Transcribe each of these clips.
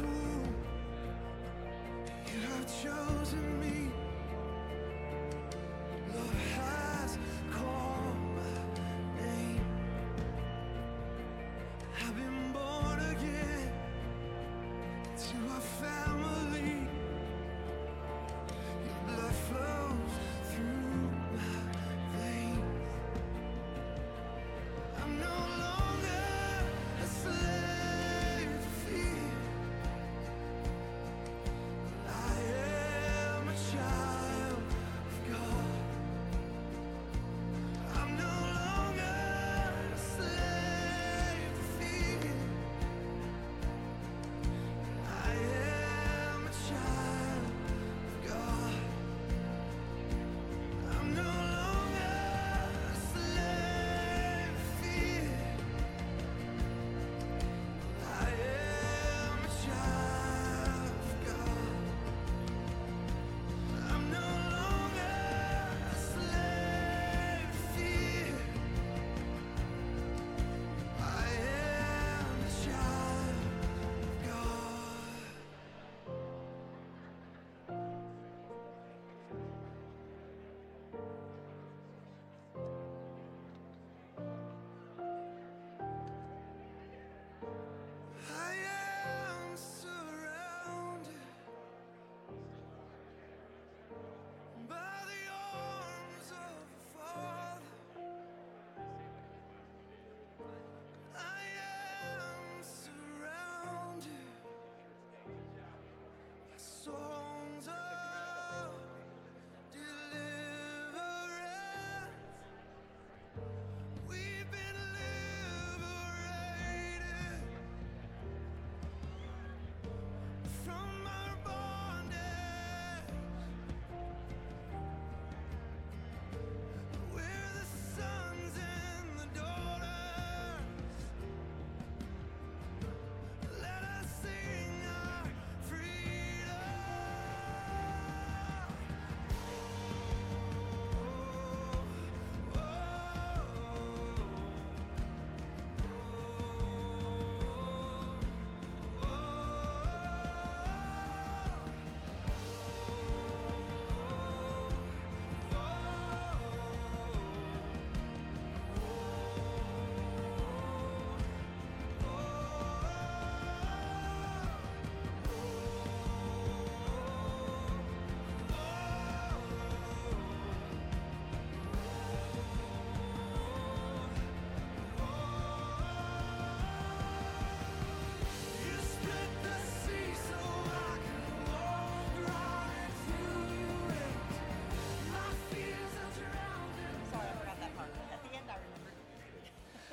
You have chosen me.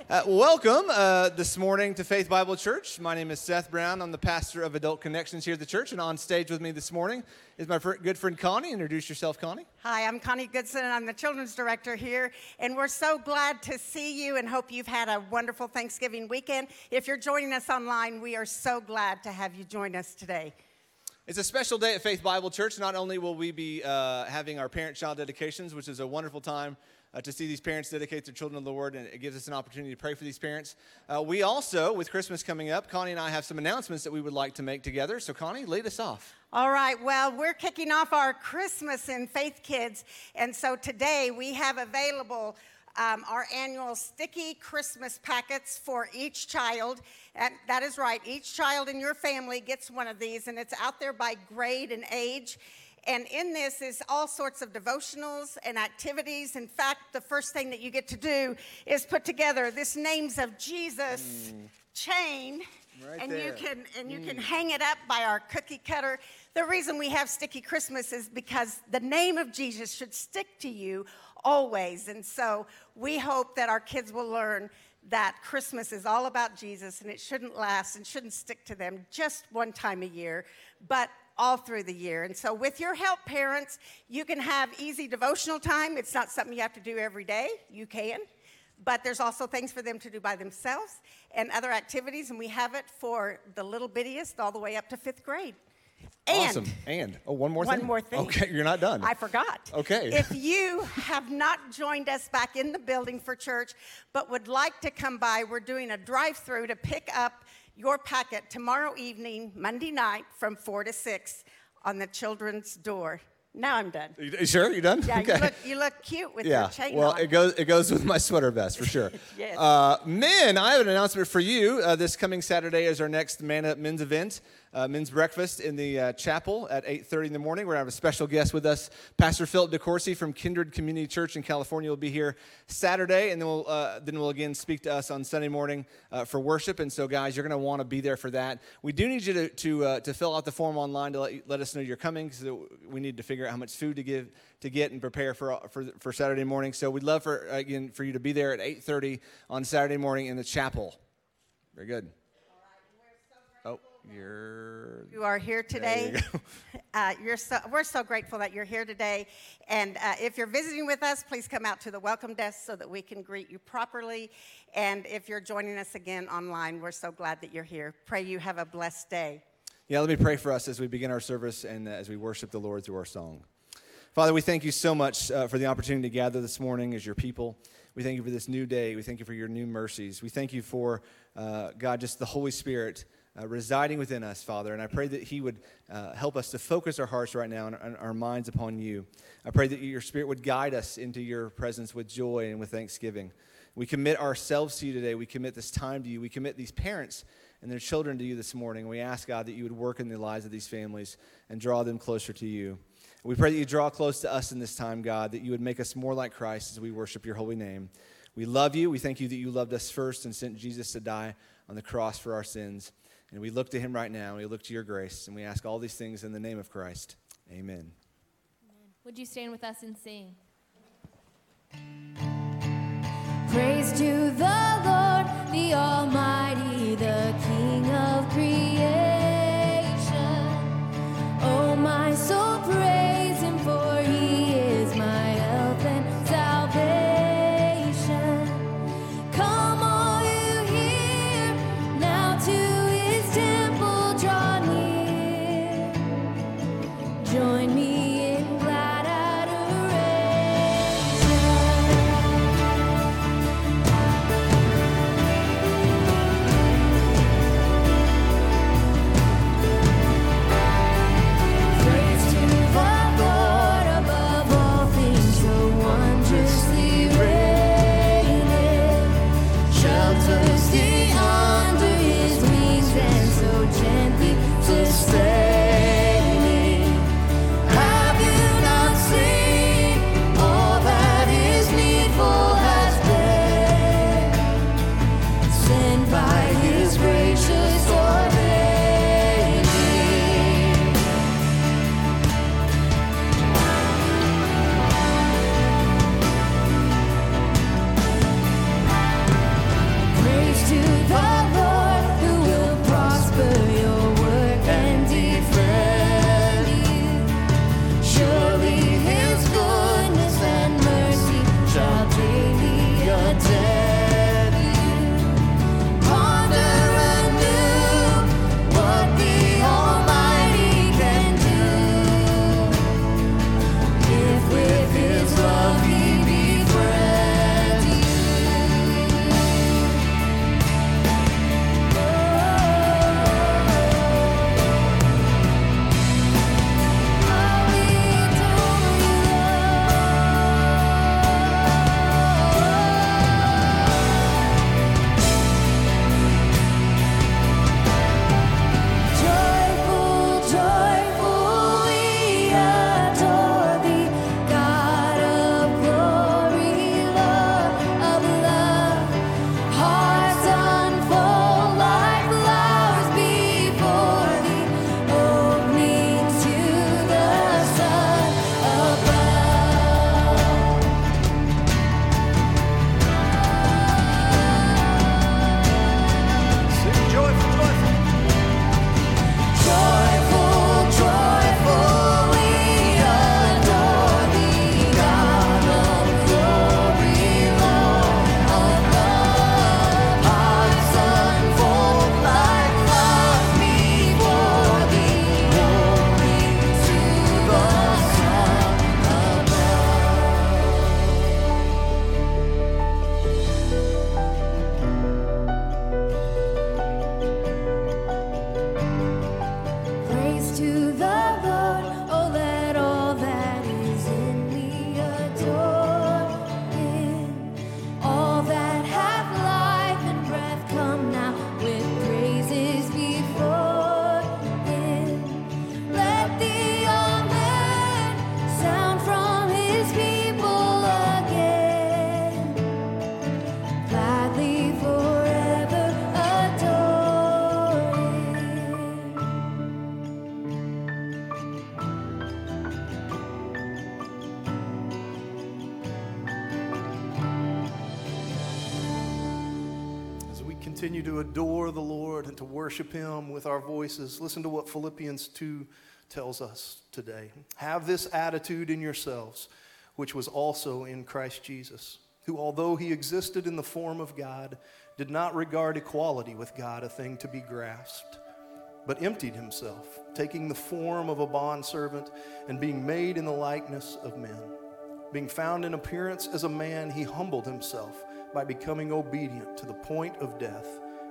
Uh, welcome uh, this morning to Faith Bible Church. My name is Seth Brown. I'm the pastor of Adult Connections here at the church, and on stage with me this morning is my fr- good friend Connie. Introduce yourself, Connie. Hi, I'm Connie Goodson, and I'm the children's director here. And we're so glad to see you and hope you've had a wonderful Thanksgiving weekend. If you're joining us online, we are so glad to have you join us today. It's a special day at Faith Bible Church. Not only will we be uh, having our parent-child dedications, which is a wonderful time uh, to see these parents dedicate their children to the Lord, and it gives us an opportunity to pray for these parents. Uh, we also, with Christmas coming up, Connie and I have some announcements that we would like to make together. So, Connie, lead us off. All right, well, we're kicking off our Christmas in Faith Kids. And so today we have available um, our annual sticky Christmas packets for each child. And that is right, each child in your family gets one of these, and it's out there by grade and age. And in this is all sorts of devotionals and activities. In fact, the first thing that you get to do is put together this names of Jesus mm. chain. Right and there. you can and you can mm. hang it up by our cookie cutter. The reason we have sticky Christmas is because the name of Jesus should stick to you always. And so we hope that our kids will learn that Christmas is all about Jesus and it shouldn't last and shouldn't stick to them just one time a year, but all through the year. And so, with your help, parents, you can have easy devotional time. It's not something you have to do every day, you can. But there's also things for them to do by themselves and other activities, and we have it for the little bittiest all the way up to fifth grade. And awesome. And oh, one more one thing. One more thing. Okay, you're not done. I forgot. Okay. If you have not joined us back in the building for church, but would like to come by, we're doing a drive through to pick up your packet tomorrow evening, Monday night, from 4 to 6 on the children's door. Now I'm done. You, sure? You done? Yeah, okay. you, look, you look cute with yeah. your chain well, on. it goes it goes with my sweater vest for sure. Yes. Uh, men, I have an announcement for you. Uh, this coming Saturday is our next Man Up Men's event. Uh, men's breakfast in the uh, chapel at 8.30 in the morning. We're going to have a special guest with us. Pastor Philip DeCourcy from Kindred Community Church in California will be here Saturday, and then we'll, uh, then we'll again speak to us on Sunday morning uh, for worship. And so, guys, you're going to want to be there for that. We do need you to, to, uh, to fill out the form online to let, let us know you're coming because we need to figure out how much food to give to get and prepare for, for, for Saturday morning. So we'd love for, again, for you to be there at 8.30 on Saturday morning in the chapel. Very good. You're. You are here There you today. Uh, you're so, we're so grateful that you're here today. And uh, if you're visiting with us, please come out to the welcome desk so that we can greet you properly. And if you're joining us again online, we're so glad that you're here. Pray you have a blessed day. Yeah, let me pray for us as we begin our service and uh, as we worship the Lord through our song. Father, we thank you so much uh, for the opportunity to gather this morning as your people. We thank you for this new day. We thank you for your new mercies. We thank you for, uh, God, just the Holy Spirit uh, residing within us, Father. And I pray that He would uh, help us to focus our hearts right now and, and our minds upon you. I pray that your Spirit would guide us into your presence with joy and with thanksgiving. We commit ourselves to you today. We commit this time to you. We commit these parents and their children to you this morning. We ask, God, that you would work in the lives of these families and draw them closer to you. We pray that you draw close to us in this time, God, that you would make us more like Christ as we worship your holy name. We love you. We thank you that you loved us first and sent Jesus to die on the cross for our sins. And we look to him right now. We look to your grace. And we ask all these things in the name of Christ. Amen. Would you stand with us and sing? Praise to the Lord, the Almighty, Lord and to worship Him with our voices, listen to what Philippians 2 tells us today. Have this attitude in yourselves, which was also in Christ Jesus, who, although He existed in the form of God, did not regard equality with God a thing to be grasped, but emptied Himself, taking the form of a bondservant and being made in the likeness of men. Being found in appearance as a man, he humbled himself by becoming obedient to the point of death,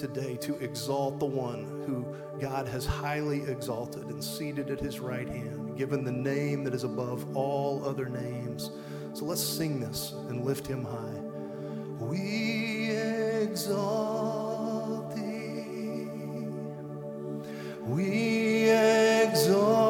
today to exalt the one who God has highly exalted and seated at his right hand, given the name that is above all other names. So let's sing this and lift him high. We exalt thee. We exalt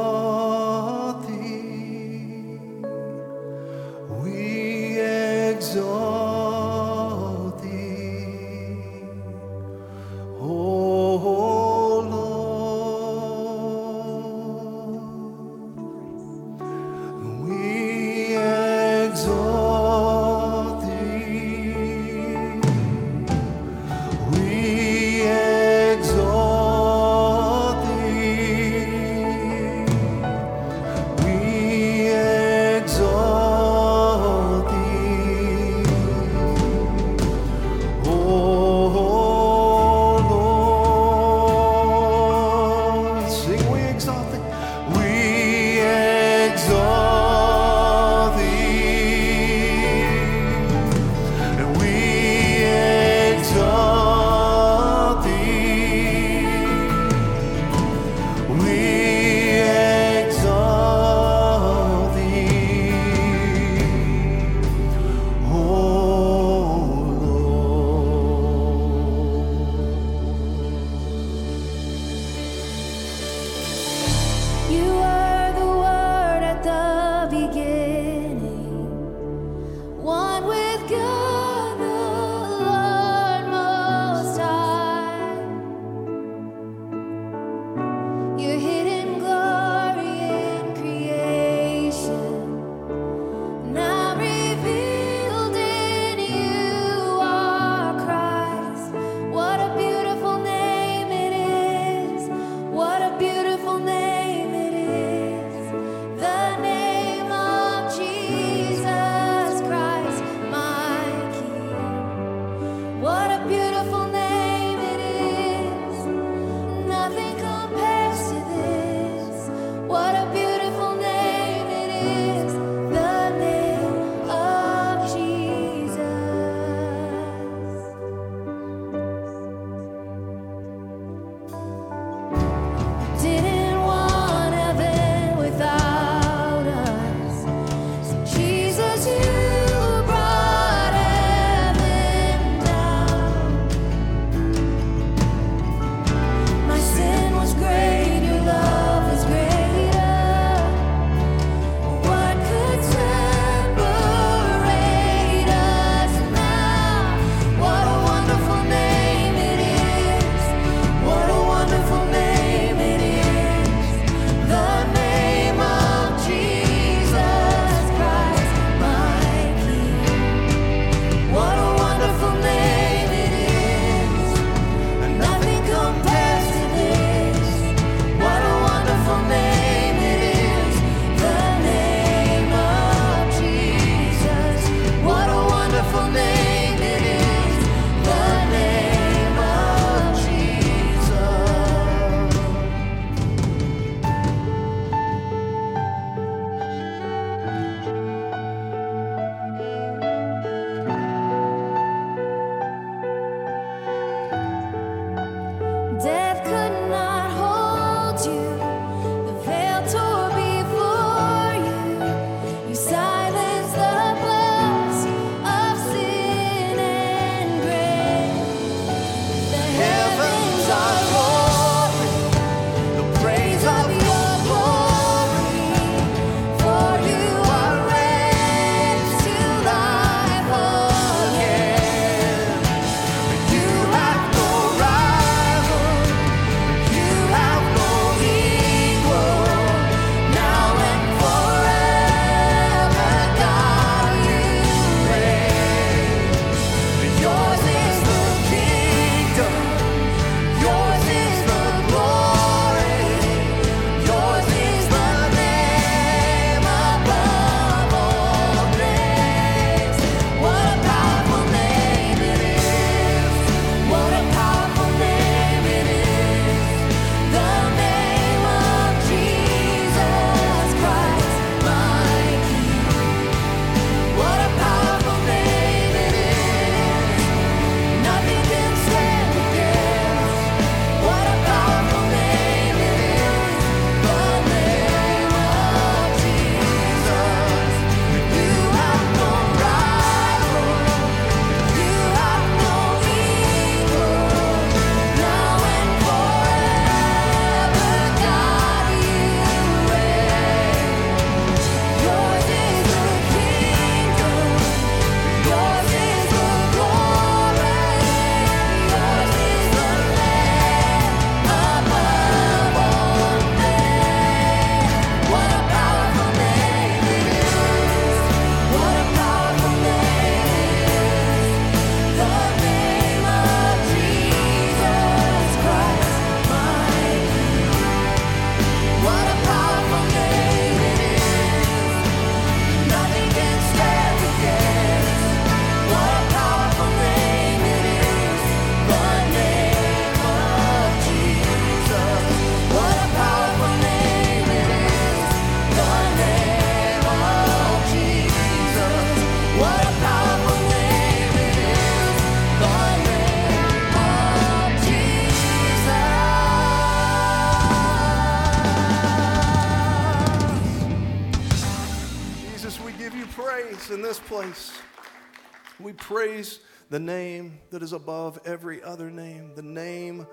that is above every other name, the name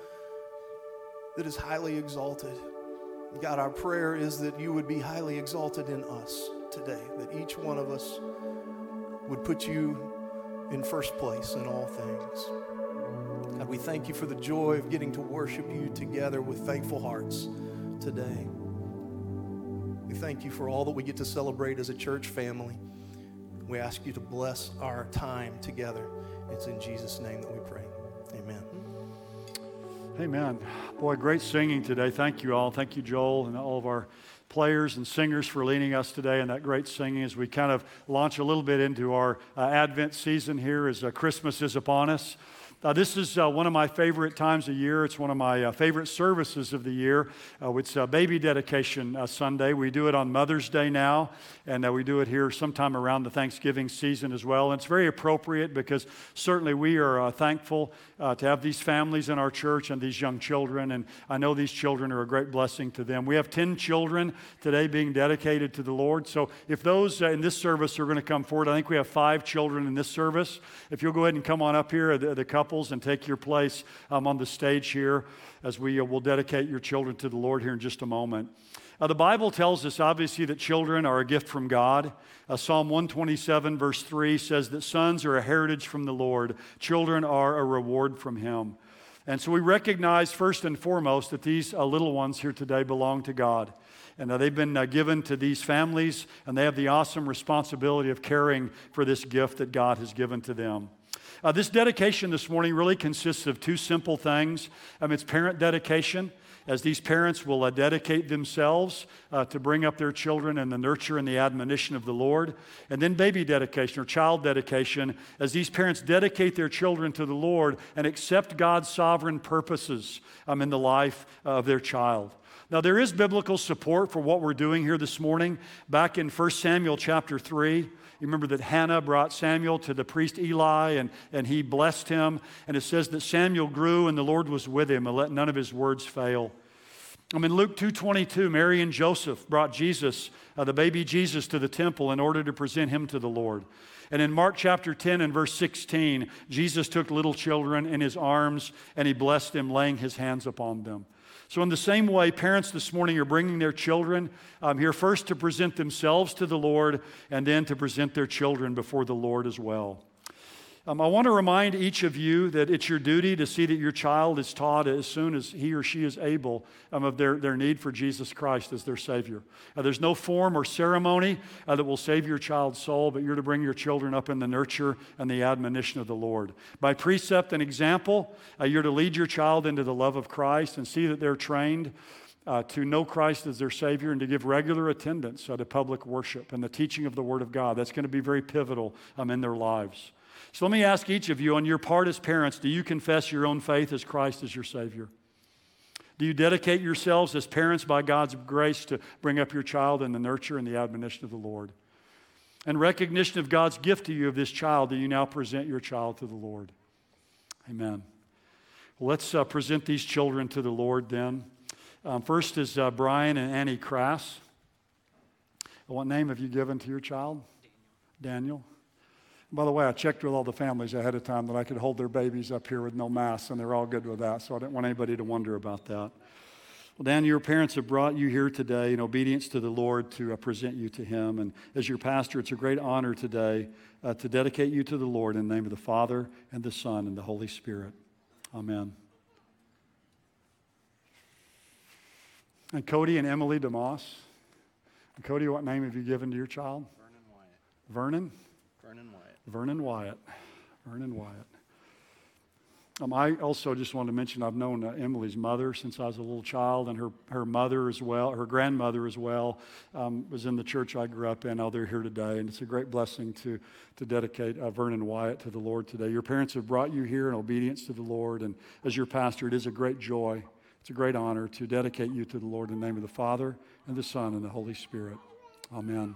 that is highly exalted. God, our prayer is that you would be highly exalted in us today, that each one of us would put you in first place in all things. God, we thank you for the joy of getting to worship you together with thankful hearts today. We thank you for all that we get to celebrate as a church family. We ask you to bless our time together. It's in Jesus' name that we pray. Amen. Amen. Boy, great singing today. Thank you all. Thank you, Joel, and all of our players and singers for leading us today in that great singing as we kind of launch a little bit into our uh, Advent season here as uh, Christmas is upon us. Uh, this is uh, one of my favorite times of year. It's one of my uh, favorite services of the year. Uh, it's uh, Baby Dedication uh, Sunday. We do it on Mother's Day now, and we do it here sometime around the Thanksgiving season as well. And it's very appropriate because certainly we are thankful to have these families in our church and these young children. And I know these children are a great blessing to them. We have 10 children today being dedicated to the Lord. So if those in this service are going to come forward, I think we have five children in this service. If you'll go ahead and come on up here, the, the couple couples and take your place um, on the stage here as we uh, will dedicate your children to the Lord here in just a moment. Uh, the Bible tells us, obviously, that children are a gift from God. Uh, Psalm 127, verse 3 says that sons are a heritage from the Lord, children are a reward from Him. And so we recognize, first and foremost, that these uh, little ones here today belong to God. And uh, they've been uh, given to these families, and they have the awesome responsibility of caring for this gift that God has given to them. Uh, this dedication this morning really consists of two simple things. Um, it's parent dedication, as these parents will uh, dedicate themselves uh, to bring up their children in the nurture and the admonition of the Lord. And then baby dedication or child dedication, as these parents dedicate their children to the Lord and accept God's sovereign purposes um, in the life of their child. Now, there is biblical support for what we're doing here this morning. Back in 1 Samuel chapter 3, you remember that Hannah brought Samuel to the priest Eli and, and he blessed him. And it says that Samuel grew and the Lord was with him and let none of his words fail. I mean, Luke 2.22, Mary and Joseph brought Jesus, uh, the baby Jesus, to the temple in order to present him to the Lord. And in Mark chapter 10 and verse 16, Jesus took little children in his arms and he blessed them, laying his hands upon them. So, in the same way, parents this morning are bringing their children um, here first to present themselves to the Lord and then to present their children before the Lord as well. Um, I want to remind each of you that it's your duty to see that your child is taught as soon as he or she is able um, of their, their need for Jesus Christ as their Savior. Uh, there's no form or ceremony uh, that will save your child's soul, but you're to bring your children up in the nurture and the admonition of the Lord. By precept and example, uh, you're to lead your child into the love of Christ and see that they're trained. Uh, to know Christ as their Savior and to give regular attendance uh, to public worship and the teaching of the Word of God. That's going to be very pivotal um, in their lives. So let me ask each of you on your part as parents do you confess your own faith as Christ as your Savior? Do you dedicate yourselves as parents by God's grace to bring up your child in the nurture and the admonition of the Lord? And recognition of God's gift to you of this child, do you now present your child to the Lord? Amen. Let's uh, present these children to the Lord then. Um, first is uh, Brian and Annie Crass. What name have you given to your child? Daniel. Daniel. By the way, I checked with all the families ahead of time that I could hold their babies up here with no masks, and they're all good with that, so I didn't want anybody to wonder about that. Well, Dan, your parents have brought you here today in obedience to the Lord to uh, present you to Him. And as your pastor, it's a great honor today uh, to dedicate you to the Lord in the name of the Father, and the Son, and the Holy Spirit. Amen. And Cody and Emily DeMoss. And Cody, what name have you given to your child? Vernon Wyatt. Vernon? Vernon Wyatt. Vernon Wyatt. Vernon Wyatt. Um, I also just want to mention I've known uh, Emily's mother since I was a little child, and her, her mother as well, her grandmother as well, um, was in the church I grew up in. Oh, they're here today, and it's a great blessing to, to dedicate uh, Vernon Wyatt to the Lord today. Your parents have brought you here in obedience to the Lord, and as your pastor, it is a great joy, it's a great honor to dedicate you to the Lord in the name of the Father, and the Son, and the Holy Spirit. Amen.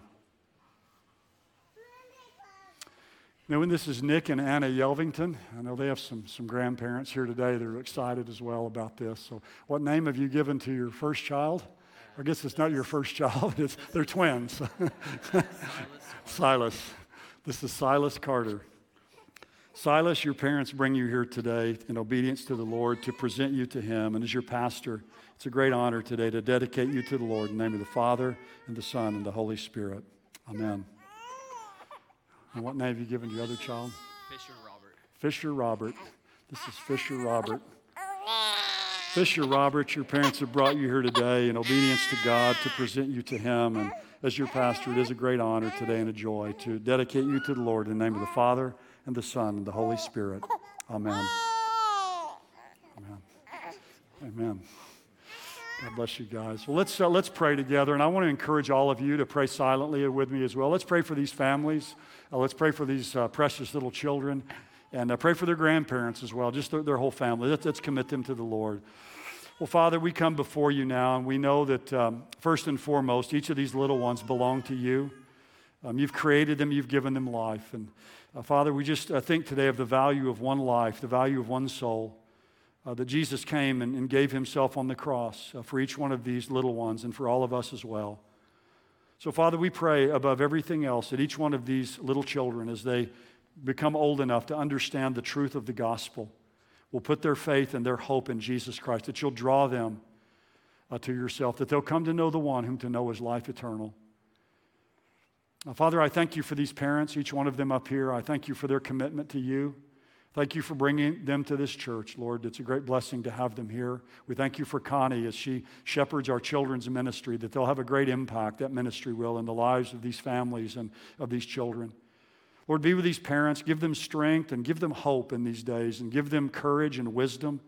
Now, this is Nick and Anna Yelvington. I know they have some, some grandparents here today that are excited as well about this. So, what name have you given to your first child? I guess it's not your first child, it's, they're twins. Silas. This is Silas Carter. Silas, your parents bring you here today in obedience to the Lord to present you to Him. And as your pastor, it's a great honor today to dedicate you to the Lord in the name of the Father and the Son and the Holy Spirit. Amen. And what name have you given your other child? Fisher Robert. Fisher Robert. This is Fisher Robert. Fisher Robert, your parents have brought you here today in obedience to God to present you to Him. And as your pastor, it is a great honor today and a joy to dedicate you to the Lord in the name of the Father and the Son and the Holy Spirit. Amen. Amen. Amen. God bless you guys. Well, let's, uh, let's pray together. And I want to encourage all of you to pray silently with me as well. Let's pray for these families. Uh, let's pray for these uh, precious little children. And uh, pray for their grandparents as well, just their, their whole family. Let's, let's commit them to the Lord. Well, Father, we come before you now, and we know that um, first and foremost, each of these little ones belong to you. Um, you've created them, you've given them life. And uh, Father, we just uh, think today of the value of one life, the value of one soul. Uh, that Jesus came and, and, gave himself on the cross uh, for each one of these little ones and for all of us as well. So, Father, we pray above everything else that each one of these little children, as they become old enough to understand the truth of the gospel, will put their faith and their hope in Jesus Christ, that you'll draw them uh, to yourself, that they'll come to know the one whom to know is life eternal. Now, Father, I thank you for these parents, each one of them up here. I thank you for their commitment to you. Thank you for bringing them to this church, Lord. It's a great blessing to have them here. We thank you for Connie as she shepherds our children's ministry, that they'll have a great impact, that ministry will, in the lives of these families and of these children. Lord, be with these parents. Give them strength and give them hope in these days and give them courage and wisdom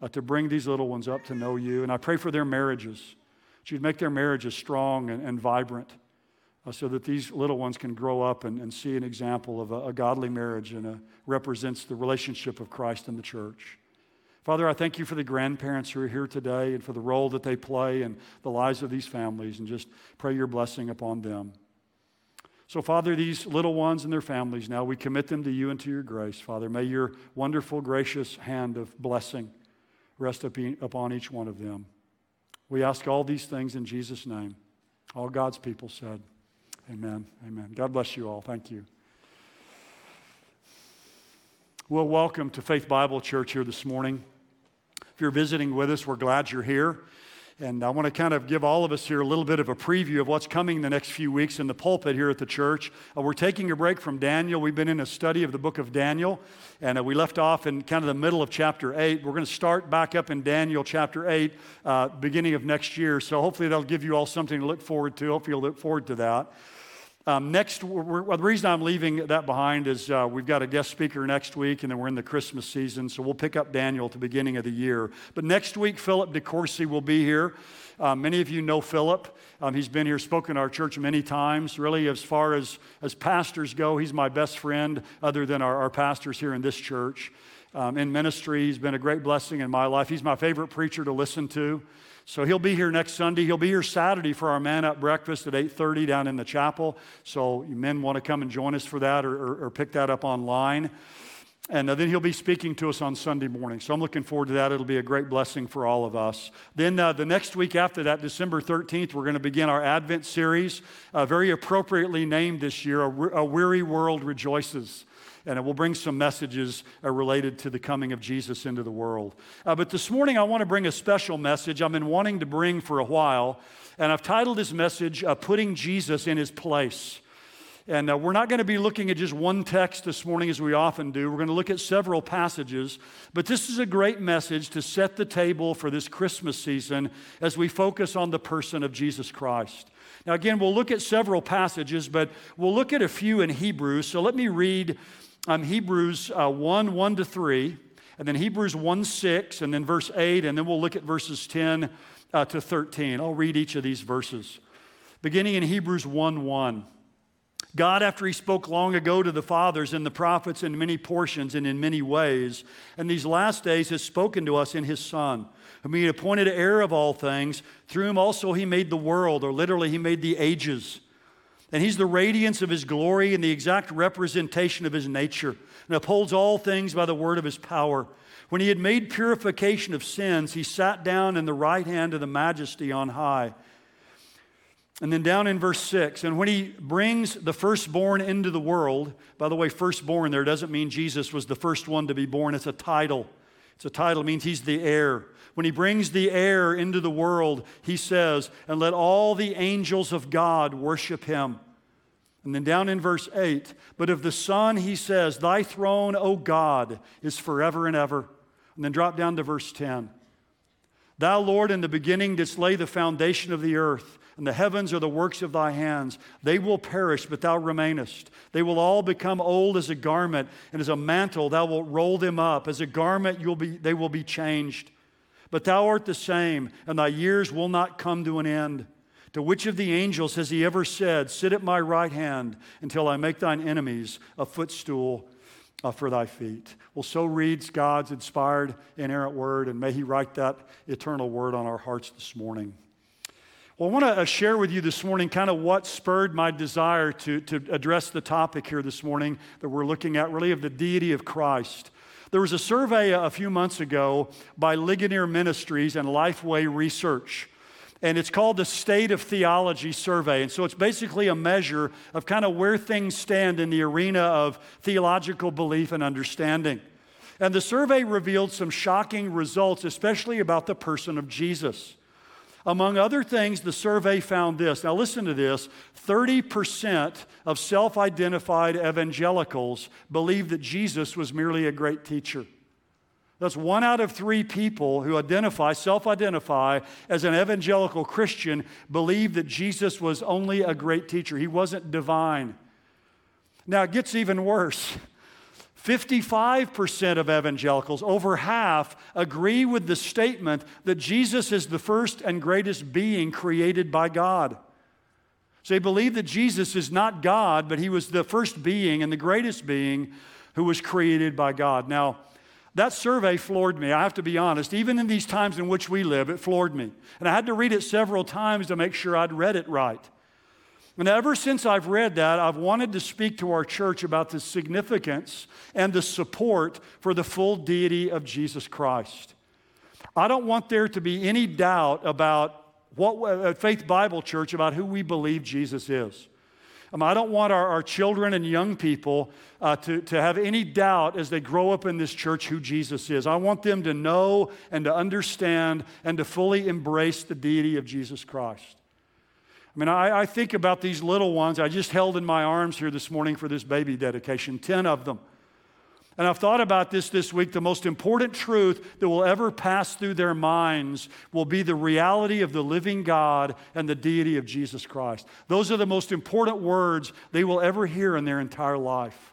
uh, to bring these little ones up to know you. And I pray for their marriages. That you'd make their marriages strong and, and vibrant uh, so that these little ones can grow up and, and see an example of a, a godly marriage and a, represents the relationship of Christ and the church. Father, I thank you for the grandparents who are here today and for the role that they play in the lives of these families and just pray your blessing upon them. So, Father, these little ones and their families now, we commit them to you and to your grace. Father, may your wonderful, gracious hand of blessing rest upon each one of them. We ask all these things in Jesus' name. All God's people said, Amen. Amen. God bless you all. Thank you. Well, welcome to Faith Bible Church here this morning. If you're visiting with us, we're glad you're here. And I want to kind of give all of us here a little bit of a preview of what's coming the next few weeks in the pulpit here at the church. Uh, we're taking a break from Daniel. We've been in a study of the book of Daniel, and uh, we left off in kind of the middle of chapter 8. We're going to start back up in Daniel chapter 8, uh, beginning of next year. So hopefully that'll give you all something to look forward to. Hopefully you'll look forward to that. Um, next, the reason I'm leaving that behind is uh, we've got a guest speaker next week, and then we're in the Christmas season, so we'll pick up Daniel at the beginning of the year. But next week, Philip DeCourcy will be here. Uh, many of you know Philip. Um, he's been here, spoken to our church many times. Really, as far as, as pastors go, he's my best friend, other than our, our pastors here in this church. Um, in ministry, he's been a great blessing in my life. He's my favorite preacher to listen to. So he'll be here next Sunday. He'll be here Saturday for our man up breakfast at 8:30 down in the chapel. So you men want to come and join us for that or, or, or pick that up online. And uh, then he'll be speaking to us on Sunday morning. So I'm looking forward to that. It'll be a great blessing for all of us. Then uh, the next week after that, December 13th, we're going to begin our Advent series, uh, very appropriately named this year, a Weary World Rejoices and it will bring some messages uh, related to the coming of Jesus into the world. Uh, but this morning, I want to bring a special message I've been wanting to bring for a while, and I've titled this message, uh, Putting Jesus in His Place. And uh, we're not going to be looking at just one text this morning as we often do. We're going to look at several passages. But this is a great message to set the table for this Christmas season as we focus on the person of Jesus Christ. Now, again, we'll look at several passages, but we'll look at a few in Hebrew. So let me read um, Hebrews uh, 1 1 to 3, and then Hebrews 1 6, and then verse 8, and then we'll look at verses 10 uh, to 13. I'll read each of these verses. Beginning in Hebrews 1 1. God, after He spoke long ago to the fathers and the prophets in many portions and in many ways, and these last days has spoken to us in His Son, whom He appointed heir of all things, through whom also He made the world, or literally, He made the ages and he's the radiance of his glory and the exact representation of his nature, and upholds all things by the word of his power. When he had made purification of sins, he sat down in the right hand of the majesty on high. And then down in verse 6, and when he brings the firstborn into the world, by the way, firstborn there doesn't mean Jesus was the first one to be born, it's a title. It's a title, it means he's the heir. When he brings the heir into the world, he says, and let all the angels of God worship him. And then down in verse 8, but of the Son, he says, Thy throne, O God, is forever and ever. And then drop down to verse 10. Thou, Lord, in the beginning didst lay the foundation of the earth, and the heavens are the works of thy hands. They will perish, but thou remainest. They will all become old as a garment, and as a mantle thou wilt roll them up. As a garment you'll be, they will be changed. But thou art the same, and thy years will not come to an end. To which of the angels has he ever said, Sit at my right hand until I make thine enemies a footstool uh, for thy feet? Well, so reads God's inspired, inerrant word, and may he write that eternal word on our hearts this morning. Well, I want to uh, share with you this morning kind of what spurred my desire to, to address the topic here this morning that we're looking at, really, of the deity of Christ. There was a survey a few months ago by Ligonier Ministries and Lifeway Research and it's called the State of Theology Survey. And so it's basically a measure of kind of where things stand in the arena of theological belief and understanding. And the survey revealed some shocking results, especially about the person of Jesus. Among other things, the survey found this. Now, listen to this 30% of self identified evangelicals believe that Jesus was merely a great teacher. That's one out of three people who identify, self identify as an evangelical Christian, believe that Jesus was only a great teacher. He wasn't divine. Now, it gets even worse. 55% of evangelicals, over half, agree with the statement that Jesus is the first and greatest being created by God. So they believe that Jesus is not God, but he was the first being and the greatest being who was created by God. Now, that survey floored me. I have to be honest. Even in these times in which we live, it floored me. And I had to read it several times to make sure I'd read it right. And ever since I've read that, I've wanted to speak to our church about the significance and the support for the full deity of Jesus Christ. I don't want there to be any doubt about what at Faith Bible Church about who we believe Jesus is. Um, I don't want our, our children and young people uh, to, to have any doubt as they grow up in this church who Jesus is. I want them to know and to understand and to fully embrace the deity of Jesus Christ. I mean, I, I think about these little ones I just held in my arms here this morning for this baby dedication, 10 of them. And I've thought about this this week. The most important truth that will ever pass through their minds will be the reality of the living God and the deity of Jesus Christ. Those are the most important words they will ever hear in their entire life,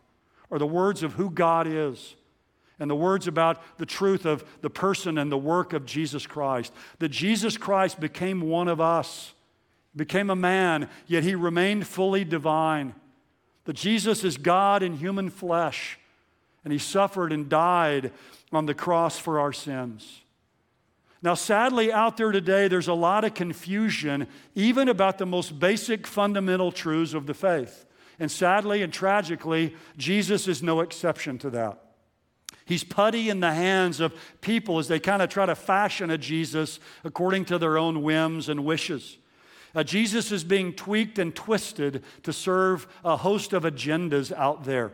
are the words of who God is and the words about the truth of the person and the work of Jesus Christ. That Jesus Christ became one of us, became a man, yet he remained fully divine. That Jesus is God in human flesh and he suffered and died on the cross for our sins. Now, sadly, out there today, there's a lot of confusion, even about the most basic fundamental truths of the faith. And sadly and tragically, Jesus is no exception to that. He's putty in the hands of people as they kind of try to fashion a Jesus according to their own whims and wishes. Uh, Jesus is being tweaked and twisted to serve a host of agendas out there.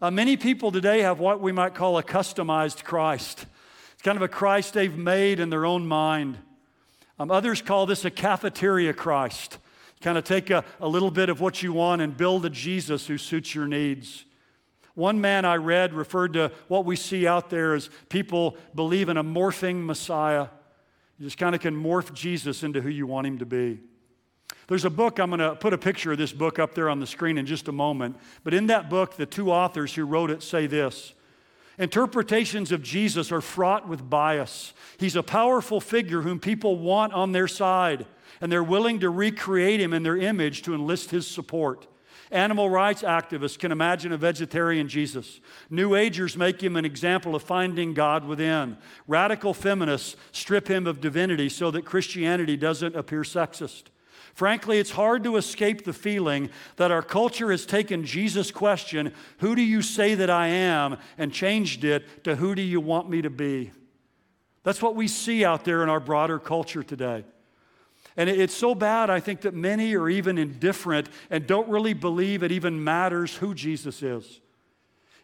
Uh, many people today have what we might call a customized Christ. It's kind of a Christ they've made in their own mind. Um, others call this a cafeteria Christ. Kind of take a, a little bit of what you want and build a Jesus who suits your needs. One man I read referred to what we see out there as people believe in a morphing Messiah. You just kind of can morph Jesus into who you want him to be. There's a book, I'm going to put a picture of this book up there on the screen in just a moment. But in that book, the two authors who wrote it say this Interpretations of Jesus are fraught with bias. He's a powerful figure whom people want on their side, and they're willing to recreate him in their image to enlist his support. Animal rights activists can imagine a vegetarian Jesus. New Agers make him an example of finding God within. Radical feminists strip him of divinity so that Christianity doesn't appear sexist. Frankly, it's hard to escape the feeling that our culture has taken Jesus' question, Who do you say that I am? and changed it to, Who do you want me to be? That's what we see out there in our broader culture today. And it's so bad, I think, that many are even indifferent and don't really believe it even matters who Jesus is.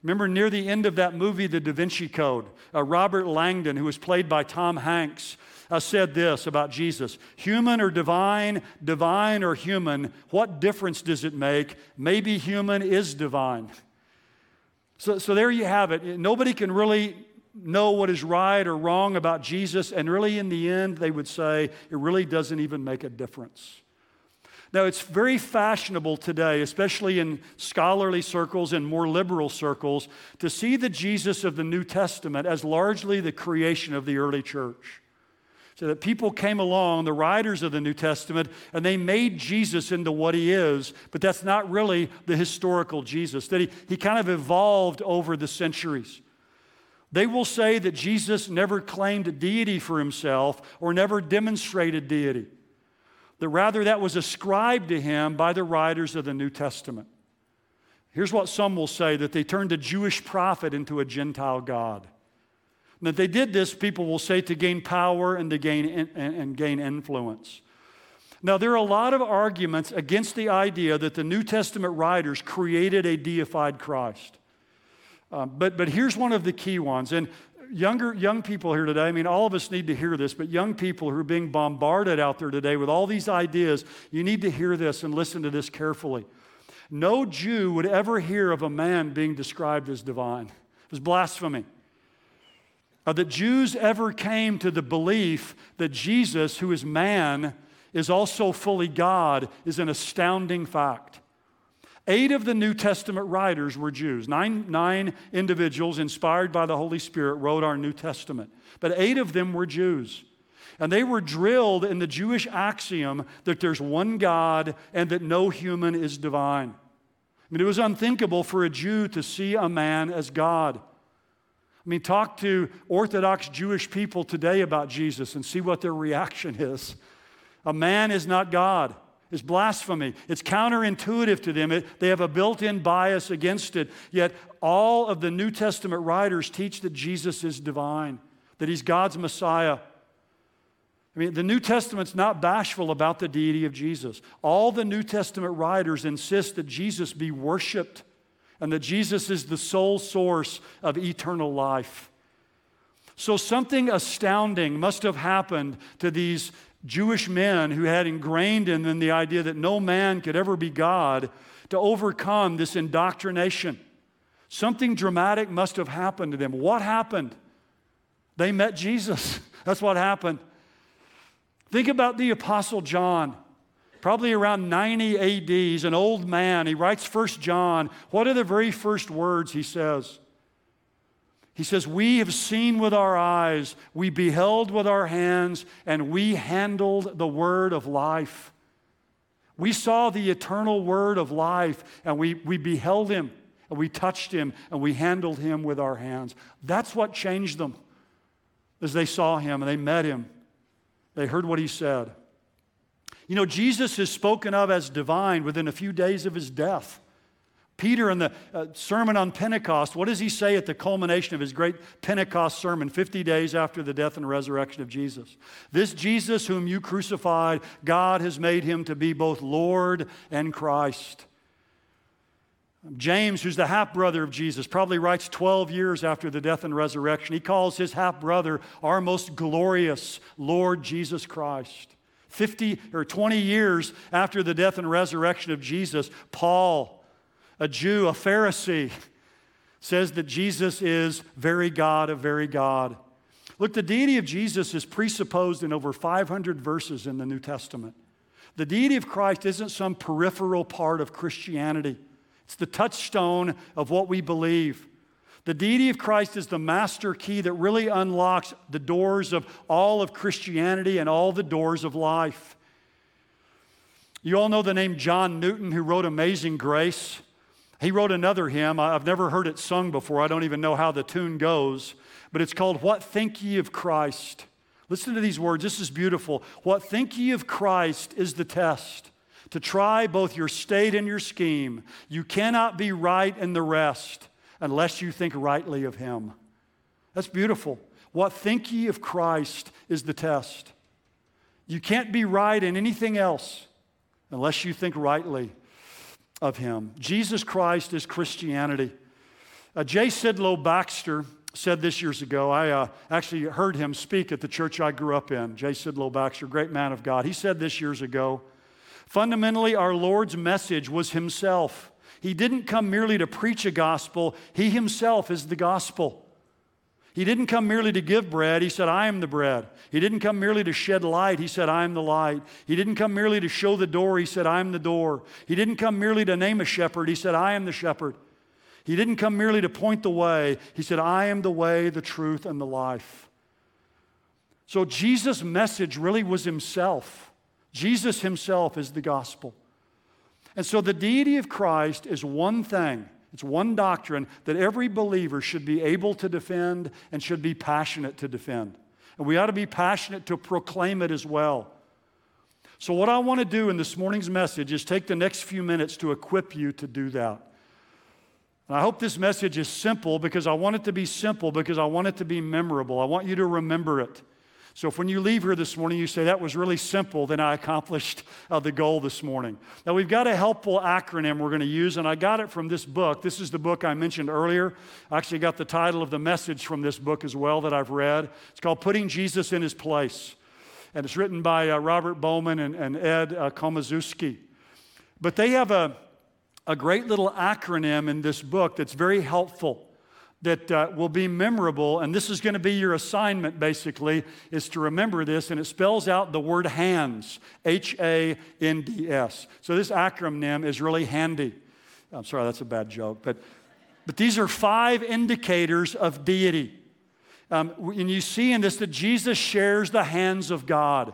Remember, near the end of that movie, The Da Vinci Code, uh, Robert Langdon, who was played by Tom Hanks, uh, said this about Jesus Human or divine, divine or human, what difference does it make? Maybe human is divine. So, so there you have it. Nobody can really know what is right or wrong about Jesus, and really, in the end, they would say it really doesn't even make a difference. Now, it's very fashionable today, especially in scholarly circles and more liberal circles, to see the Jesus of the New Testament as largely the creation of the early church. So that people came along, the writers of the New Testament, and they made Jesus into what he is, but that's not really the historical Jesus, that he, he kind of evolved over the centuries. They will say that Jesus never claimed deity for himself or never demonstrated deity that rather that was ascribed to him by the writers of the New Testament. Here's what some will say that they turned a Jewish prophet into a Gentile God. And that they did this, people will say, to gain power and to gain, and, and gain influence. Now, there are a lot of arguments against the idea that the New Testament writers created a deified Christ. Um, but, but here's one of the key ones. And younger young people here today, I mean, all of us need to hear this, but young people who are being bombarded out there today with all these ideas, you need to hear this and listen to this carefully. No Jew would ever hear of a man being described as divine. It was blasphemy. Uh, that Jews ever came to the belief that Jesus, who is man, is also fully God, is an astounding fact. Eight of the New Testament writers were Jews. Nine, nine individuals inspired by the Holy Spirit wrote our New Testament, but eight of them were Jews. And they were drilled in the Jewish axiom that there's one God and that no human is divine. I mean, it was unthinkable for a Jew to see a man as God. I mean, talk to Orthodox Jewish people today about Jesus and see what their reaction is. A man is not God. It's blasphemy. It's counterintuitive to them. It, they have a built in bias against it. Yet, all of the New Testament writers teach that Jesus is divine, that he's God's Messiah. I mean, the New Testament's not bashful about the deity of Jesus. All the New Testament writers insist that Jesus be worshiped and that Jesus is the sole source of eternal life. So, something astounding must have happened to these Jewish men who had ingrained in them the idea that no man could ever be God to overcome this indoctrination. Something dramatic must have happened to them. What happened? They met Jesus. That's what happened. Think about the Apostle John. Probably around 90 AD, he's an old man. He writes First John. What are the very first words he says? He says, We have seen with our eyes, we beheld with our hands, and we handled the word of life. We saw the eternal word of life, and we, we beheld him, and we touched him, and we handled him with our hands. That's what changed them as they saw him and they met him. They heard what he said. You know, Jesus is spoken of as divine within a few days of his death. Peter in the uh, Sermon on Pentecost, what does he say at the culmination of his great Pentecost sermon, 50 days after the death and resurrection of Jesus? This Jesus, whom you crucified, God has made him to be both Lord and Christ. James, who's the half brother of Jesus, probably writes 12 years after the death and resurrection. He calls his half brother our most glorious Lord Jesus Christ. 50 or 20 years after the death and resurrection of Jesus, Paul, a Jew, a Pharisee, says that Jesus is very God of very God. Look, the deity of Jesus is presupposed in over 500 verses in the New Testament. The deity of Christ isn't some peripheral part of Christianity, it's the touchstone of what we believe. The deity of Christ is the master key that really unlocks the doors of all of Christianity and all the doors of life. You all know the name John Newton, who wrote Amazing Grace. He wrote another hymn. I've never heard it sung before. I don't even know how the tune goes, but it's called What Think Ye of Christ? Listen to these words. This is beautiful. What think ye of Christ is the test to try both your state and your scheme. You cannot be right in the rest unless you think rightly of him. That's beautiful. What think ye of Christ is the test. You can't be right in anything else unless you think rightly of Him. Jesus Christ is Christianity. Uh, J. Sidlow Baxter said this years ago. I uh, actually heard him speak at the church I grew up in. J. Sidlow Baxter, great man of God. He said this years ago. Fundamentally, our Lord's message was Himself. He didn't come merely to preach a gospel, He Himself is the gospel. He didn't come merely to give bread. He said, I am the bread. He didn't come merely to shed light. He said, I am the light. He didn't come merely to show the door. He said, I am the door. He didn't come merely to name a shepherd. He said, I am the shepherd. He didn't come merely to point the way. He said, I am the way, the truth, and the life. So Jesus' message really was himself. Jesus himself is the gospel. And so the deity of Christ is one thing. It's one doctrine that every believer should be able to defend and should be passionate to defend. And we ought to be passionate to proclaim it as well. So, what I want to do in this morning's message is take the next few minutes to equip you to do that. And I hope this message is simple because I want it to be simple because I want it to be memorable. I want you to remember it. So if when you leave here this morning you say, that was really simple, then I accomplished uh, the goal this morning. Now we've got a helpful acronym we're going to use, and I got it from this book. This is the book I mentioned earlier. I actually got the title of the message from this book as well that I've read. It's called Putting Jesus in His Place. And it's written by uh, Robert Bowman and, and Ed uh, Komoszewski. But they have a, a great little acronym in this book that's very helpful that uh, will be memorable and this is going to be your assignment basically is to remember this and it spells out the word hands h-a-n-d-s so this acronym is really handy. I'm sorry that's a bad joke but but these are five indicators of deity. Um, and you see in this that jesus shares the hands of god.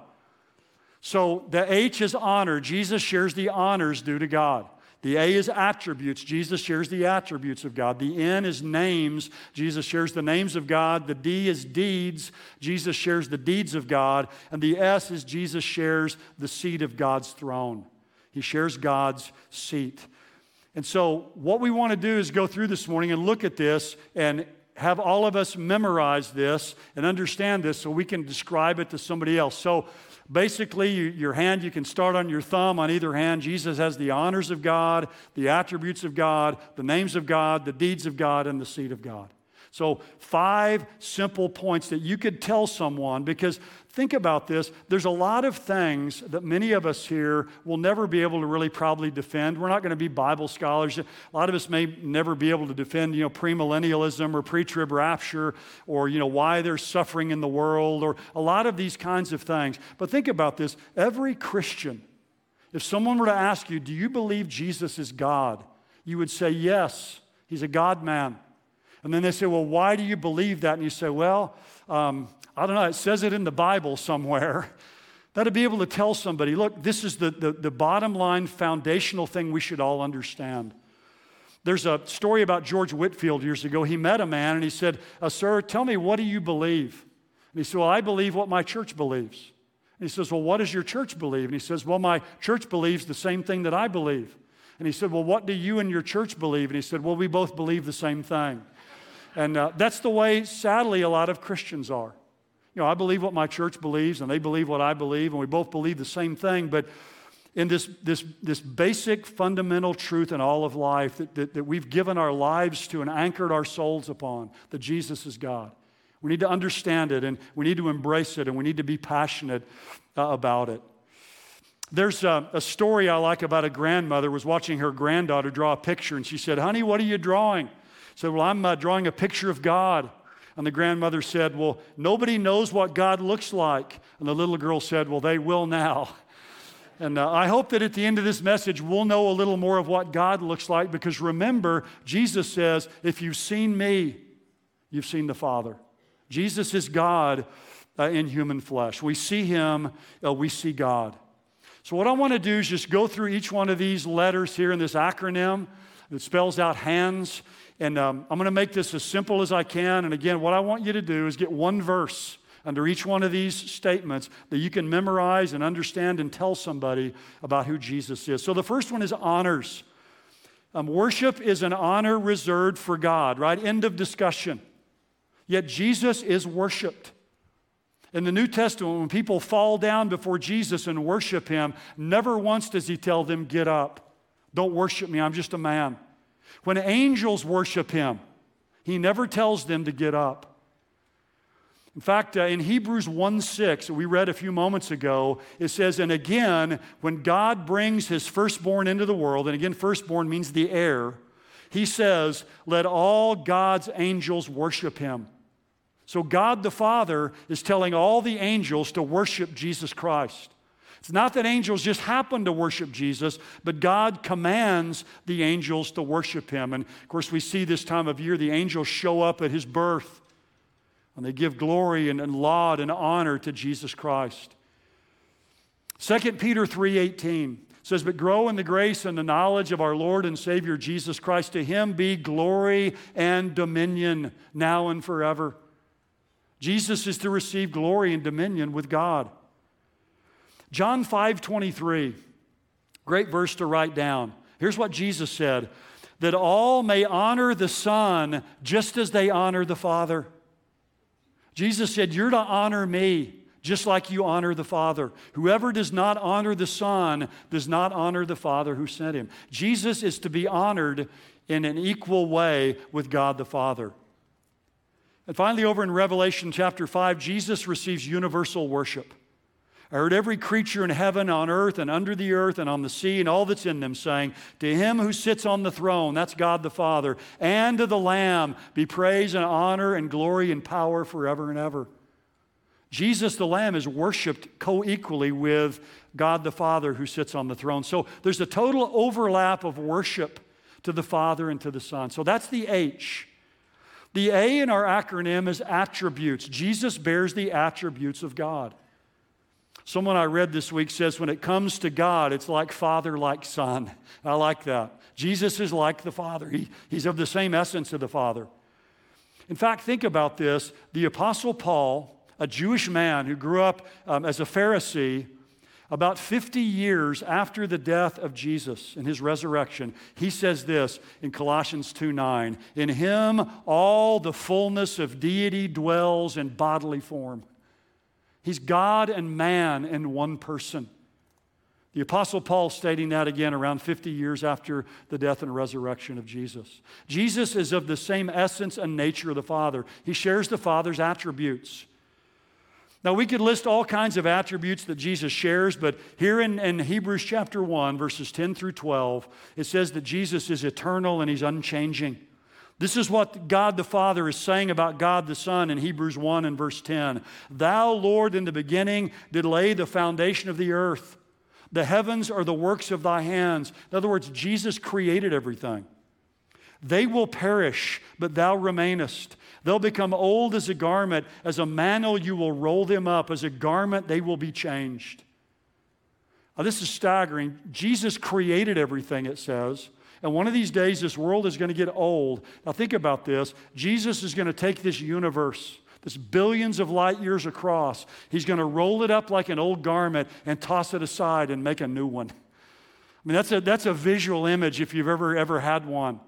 So the h is honor. Jesus shares the honors due to god the A is attributes. Jesus shares the attributes of God. The N is names. Jesus shares the names of God. The D is deeds. Jesus shares the deeds of God. And the S is Jesus shares the seat of God's throne. He shares God's seat. And so, what we want to do is go through this morning and look at this and have all of us memorize this and understand this so we can describe it to somebody else. So, Basically, you, your hand, you can start on your thumb on either hand. Jesus has the honors of God, the attributes of God, the names of God, the deeds of God, and the seed of God. So, five simple points that you could tell someone because think about this. There's a lot of things that many of us here will never be able to really probably defend. We're not going to be Bible scholars. A lot of us may never be able to defend, you know, premillennialism or pre-trib rapture or, you know, why there's suffering in the world or a lot of these kinds of things. But think about this. Every Christian, if someone were to ask you, do you believe Jesus is God? You would say, yes, he's a God man. And then they say, Well, why do you believe that? And you say, Well, um, I don't know, it says it in the Bible somewhere. That'd be able to tell somebody, look, this is the, the, the bottom line foundational thing we should all understand. There's a story about George Whitefield years ago. He met a man and he said, uh, Sir, tell me, what do you believe? And he said, Well, I believe what my church believes. And he says, Well, what does your church believe? And he says, Well, my church believes the same thing that I believe. And he said, Well, what do you and your church believe? And he said, Well, we both believe the same thing. And uh, that's the way, sadly, a lot of Christians are. You know, I believe what my church believes, and they believe what I believe, and we both believe the same thing. But in this, this, this basic fundamental truth in all of life that, that, that we've given our lives to and anchored our souls upon, that Jesus is God. We need to understand it, and we need to embrace it, and we need to be passionate uh, about it. There's a, a, story I like about a grandmother was watching her granddaughter draw a picture, and she said, "Honey, what are you drawing?" said, Well, I'm uh, drawing a picture of God. And the grandmother said, Well, nobody knows what God looks like. And the little girl said, Well, they will now. And uh, I hope that at the end of this message, we'll know a little more of what God looks like because remember, Jesus says, If you've seen me, you've seen the Father. Jesus is God uh, in human flesh. We see him, uh, we see God. So, what I want to do is just go through each one of these letters here in this acronym that spells out hands and um, I'm going to make this as simple as I can. And again, what I want you to do is get one verse under each one of these statements that you can memorize and understand and tell somebody about who Jesus is. So the first one is honors. Um, worship is an honor reserved for God, right? End of discussion. Yet Jesus is worshiped. In the New Testament, when people fall down before Jesus and worship him, never once does he tell them, Get up. Don't worship me. I'm just a man. When angels worship him, he never tells them to get up. In fact, uh, in Hebrews 1 6, we read a few moments ago, it says, And again, when God brings his firstborn into the world, and again, firstborn means the heir, he says, Let all God's angels worship him. So God the Father is telling all the angels to worship Jesus Christ. It's not that angels just happen to worship Jesus, but God commands the angels to worship him. And of course, we see this time of year the angels show up at his birth and they give glory and, and laud and honor to Jesus Christ. 2 Peter 3:18 says, But grow in the grace and the knowledge of our Lord and Savior Jesus Christ. To him be glory and dominion now and forever. Jesus is to receive glory and dominion with God. John 5 23, great verse to write down. Here's what Jesus said that all may honor the Son just as they honor the Father. Jesus said, You're to honor me just like you honor the Father. Whoever does not honor the Son does not honor the Father who sent him. Jesus is to be honored in an equal way with God the Father. And finally, over in Revelation chapter 5, Jesus receives universal worship. I heard every creature in heaven, on earth, and under the earth, and on the sea, and all that's in them, saying, To him who sits on the throne, that's God the Father, and to the Lamb be praise and honor and glory and power forever and ever. Jesus the Lamb is worshiped co equally with God the Father who sits on the throne. So there's a total overlap of worship to the Father and to the Son. So that's the H. The A in our acronym is attributes. Jesus bears the attributes of God. Someone I read this week says when it comes to God, it's like father, like son. I like that. Jesus is like the Father, he, he's of the same essence of the Father. In fact, think about this. The Apostle Paul, a Jewish man who grew up um, as a Pharisee, about 50 years after the death of Jesus and his resurrection, he says this in Colossians 2 9 In him all the fullness of deity dwells in bodily form. He's God and man in one person. The Apostle Paul stating that again around 50 years after the death and resurrection of Jesus. Jesus is of the same essence and nature of the Father. He shares the Father's attributes. Now, we could list all kinds of attributes that Jesus shares, but here in, in, Hebrews chapter 1, verses 10 through 12, it says that Jesus is eternal and he's unchanging. This is what God the Father is saying about God the Son in Hebrews 1 and verse 10. Thou, Lord, in the beginning did lay the foundation of the earth. The heavens are the works of thy hands. In other words, Jesus created everything. They will perish, but thou remainest. They'll become old as a garment. As a mantle, you will roll them up. As a garment, they will be changed. Now, this is staggering. Jesus created everything, it says. And one of these days, this world is going to get old. Now, think about this Jesus is going to take this universe, this billions of light years across, he's going to roll it up like an old garment and toss it aside and make a new one. I mean, that's a, that's a visual image if you've ever, ever had one.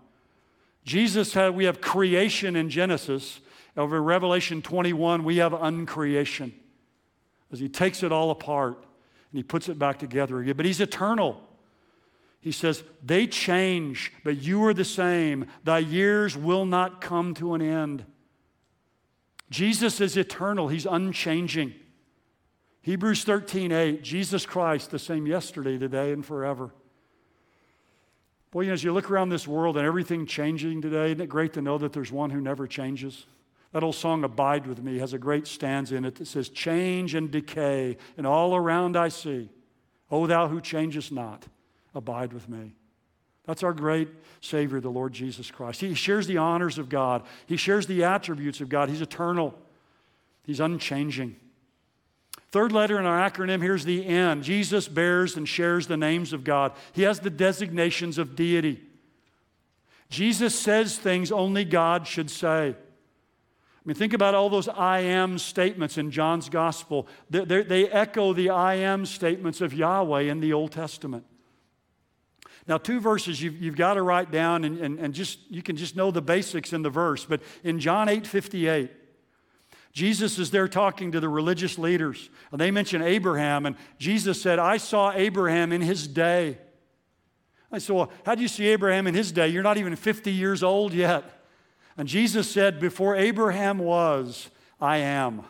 Jesus had, we have creation in Genesis. Over Revelation 21, we have uncreation. As he takes it all apart and he puts it back together again. But he's eternal. He says, They change, but you are the same. Thy years will not come to an end. Jesus is eternal, He's unchanging. Hebrews 13 8, Jesus Christ, the same yesterday, today, and forever. Boy, you know, as you look around this world and everything changing today, isn't it great to know that there's one who never changes? That old song, Abide with Me, has a great stanza in it that says, Change and decay, and all around I see, O thou who changest not abide with me. That's our great Savior, the Lord Jesus Christ. He shares the honors of God, He shares the attributes of God. He's eternal, He's unchanging. Third letter in our acronym here's the N. Jesus bears and shares the names of God. He has the designations of deity. Jesus says things only God should say. I mean, think about all those I am statements in John's gospel. They, they, echo the I am statements of Yahweh in the Old Testament. Now, two verses you've, you've got to write down, and, and, and just you can just know the basics in the verse. But in John 8 58, Jesus is there talking to the religious leaders, and they mention Abraham, and Jesus said, I saw Abraham in his day. I said, Well, how do you see Abraham in his day? You're not even 50 years old yet. And Jesus said, Before Abraham was, I am.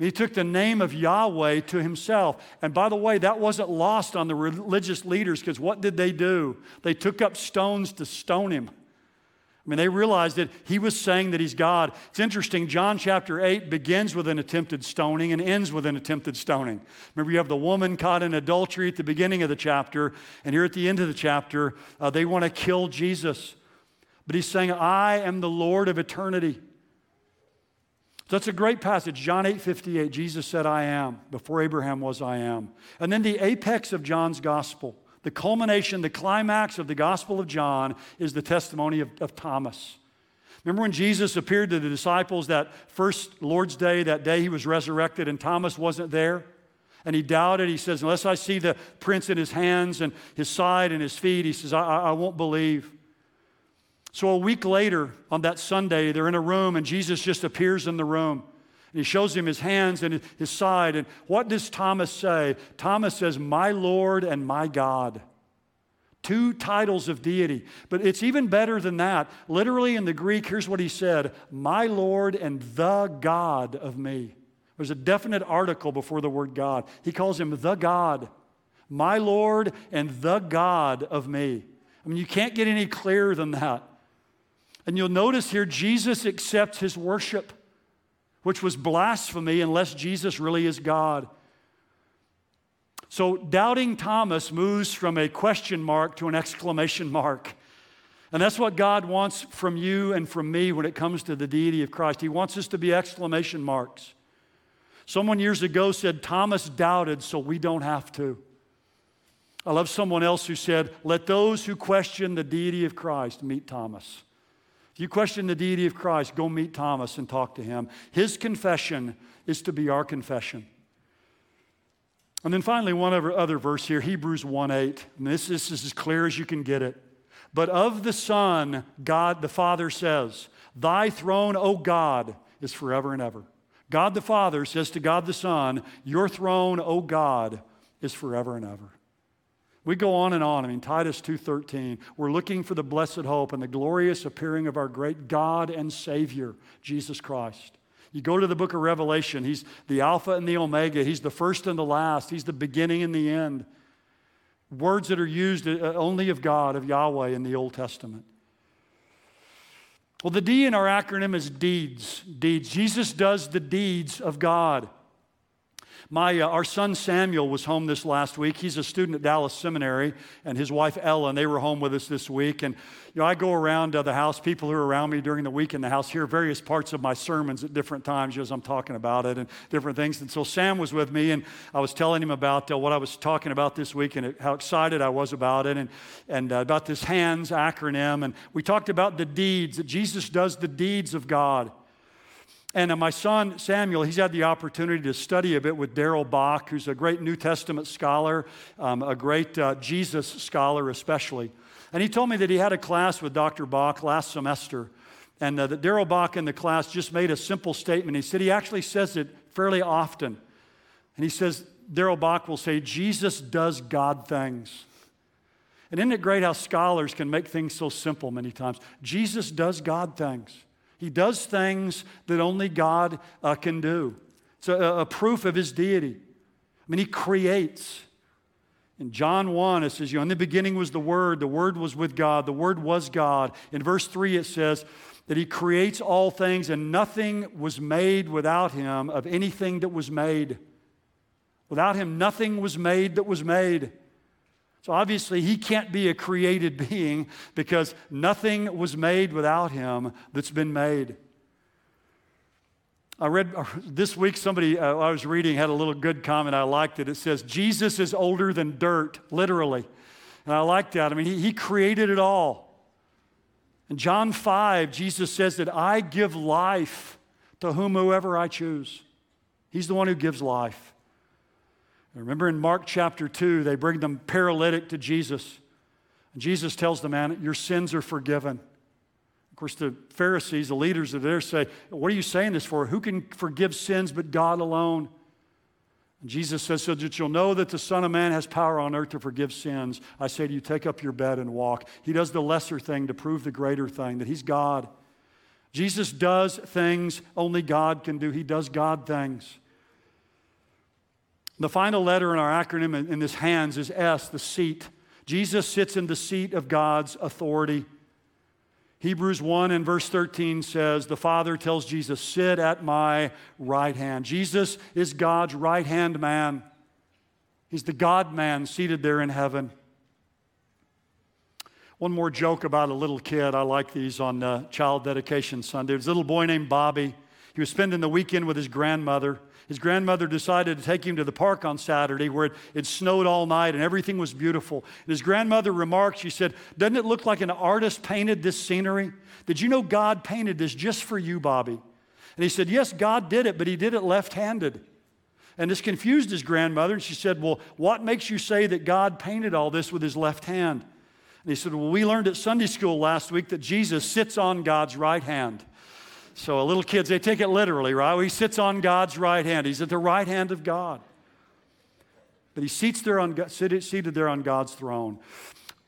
He took the name of Yahweh to himself. And by the way, that wasn't lost on the religious leaders because what did they do? They took up stones to stone him. I mean, they realized that he was saying that he's God. It's interesting, John chapter 8 begins with an attempted stoning and ends with an attempted stoning. Remember, you have the woman caught in adultery at the beginning of the chapter, and here at the end of the chapter, uh, they want to kill Jesus. But he's saying, I am the Lord of eternity. That's a great passage. John 8 58, Jesus said, I am. Before Abraham was, I am. And then the apex of John's gospel, the culmination, the climax of the gospel of John is the testimony of, of Thomas. Remember when Jesus appeared to the disciples that first Lord's Day, that day he was resurrected, and Thomas wasn't there? And he doubted. He says, Unless I see the prints in his hands and his side and his feet, he says, I, I won't believe. So a week later, on that Sunday, they're in a room and Jesus just appears in the room. And he shows him his hands and his side. And what does Thomas say? Thomas says, My Lord and my God. Two titles of deity. But it's even better than that. Literally in the Greek, here's what he said My Lord and the God of me. There's a definite article before the word God. He calls him the God. My Lord and the God of me. I mean, you can't get any clearer than that. And you'll notice here, Jesus accepts his worship, which was blasphemy unless Jesus really is God. So, doubting Thomas moves from a question mark to an exclamation mark. And that's what God wants from you and from me when it comes to the deity of Christ. He wants us to be exclamation marks. Someone years ago said, Thomas doubted, so we don't have to. I love someone else who said, Let those who question the deity of Christ meet Thomas. You question the deity of Christ, go meet Thomas and talk to him. His confession is to be our confession. And then finally, one other, other verse here, Hebrews 1 8. And this, this is as clear as you can get it. But of the Son, God the Father says, Thy throne, O God, is forever and ever. God the Father says to God the Son, Your throne, O God, is forever and ever. We go on and on. I mean, Titus 2:13. We're looking for the blessed hope and the glorious appearing of our great God and Savior, Jesus Christ. You go to the book of Revelation, he's the Alpha and the Omega. He's the first and the last. He's the beginning and the end. Words that are used uh, only of God, of Yahweh in the Old Testament. Well, the D in our acronym is deeds. Deeds. Jesus does the deeds of God. My, uh, our son Samuel was home this last week. He's a student at Dallas Seminary, and his wife Ellen, they were home with us this week. And you know, I go around uh, the house, people who are around me during the week in the house hear various parts of my sermons at different times as I'm talking about it and different things. And so Sam was with me, and I was telling him about uh, what I was talking about this week and how excited I was about it, and, and uh, about this HANDS acronym. And we talked about the deeds, that Jesus does the deeds of God. And uh, my son Samuel, he's had the opportunity to study a bit with Darrell Bock, who's a great New Testament scholar, um, a great uh, Jesus scholar, especially. And he told me that he had a class with Dr. Bock last semester, and uh, that Darrell Bock in the class just made a simple statement. He said he actually says it fairly often. And he says, Darrell Bock will say, Jesus does God things. And isn't it great how scholars can make things so simple many times? Jesus does God things. He does things that only God uh, can do. It's a, a proof of his deity. I mean, he creates. In John 1, it says, you know, in the beginning was the Word, the Word was with God, the Word was God. In verse 3, it says that He creates all things, and nothing was made without Him of anything that was made. Without Him, nothing was made that was made. So obviously, he can't be a created being because nothing was made without him that's been made. I read this week, somebody uh, I was reading had a little good comment. I liked it. It says, Jesus is older than dirt, literally. And I like that. I mean, he, he created it all. In John 5, Jesus says that I give life to whomever I choose. He's the one who gives life. Remember in Mark chapter 2, they bring them paralytic to Jesus. And Jesus tells the man, Your sins are forgiven. Of course, the Pharisees, the leaders of there say, What are you saying this for? Who can forgive sins but God alone? And Jesus says, So that you'll know that the Son of Man has power on earth to forgive sins. I say to you, take up your bed and walk. He does the lesser thing to prove the greater thing, that He's God. Jesus does things only God can do, He does God things. The final letter in our acronym in, this hands is S, the seat. Jesus sits in the seat of God's authority. Hebrews 1 and verse 13 says, The Father tells Jesus, Sit at my right hand. Jesus is God's right hand man. He's the God man seated there in heaven. One more joke about a little kid. I like these on uh, Child Dedication Sunday. There's a little boy named Bobby. He was spending the weekend with his grandmother. His grandmother decided to take him to the park on Saturday where it, it snowed all night and everything was beautiful. And his grandmother remarked, she said, Doesn't it look like an artist painted this scenery? Did you know God painted this just for you, Bobby? And he said, Yes, God did it, but he did it left handed. And this confused his grandmother. And she said, Well, what makes you say that God painted all this with his left hand? And he said, Well, we learned at Sunday school last week that Jesus sits on God's right hand. So little kids, they take it literally, right? He sits on God's right hand. He's at the right hand of God. But he seats there on, seated there on God's throne.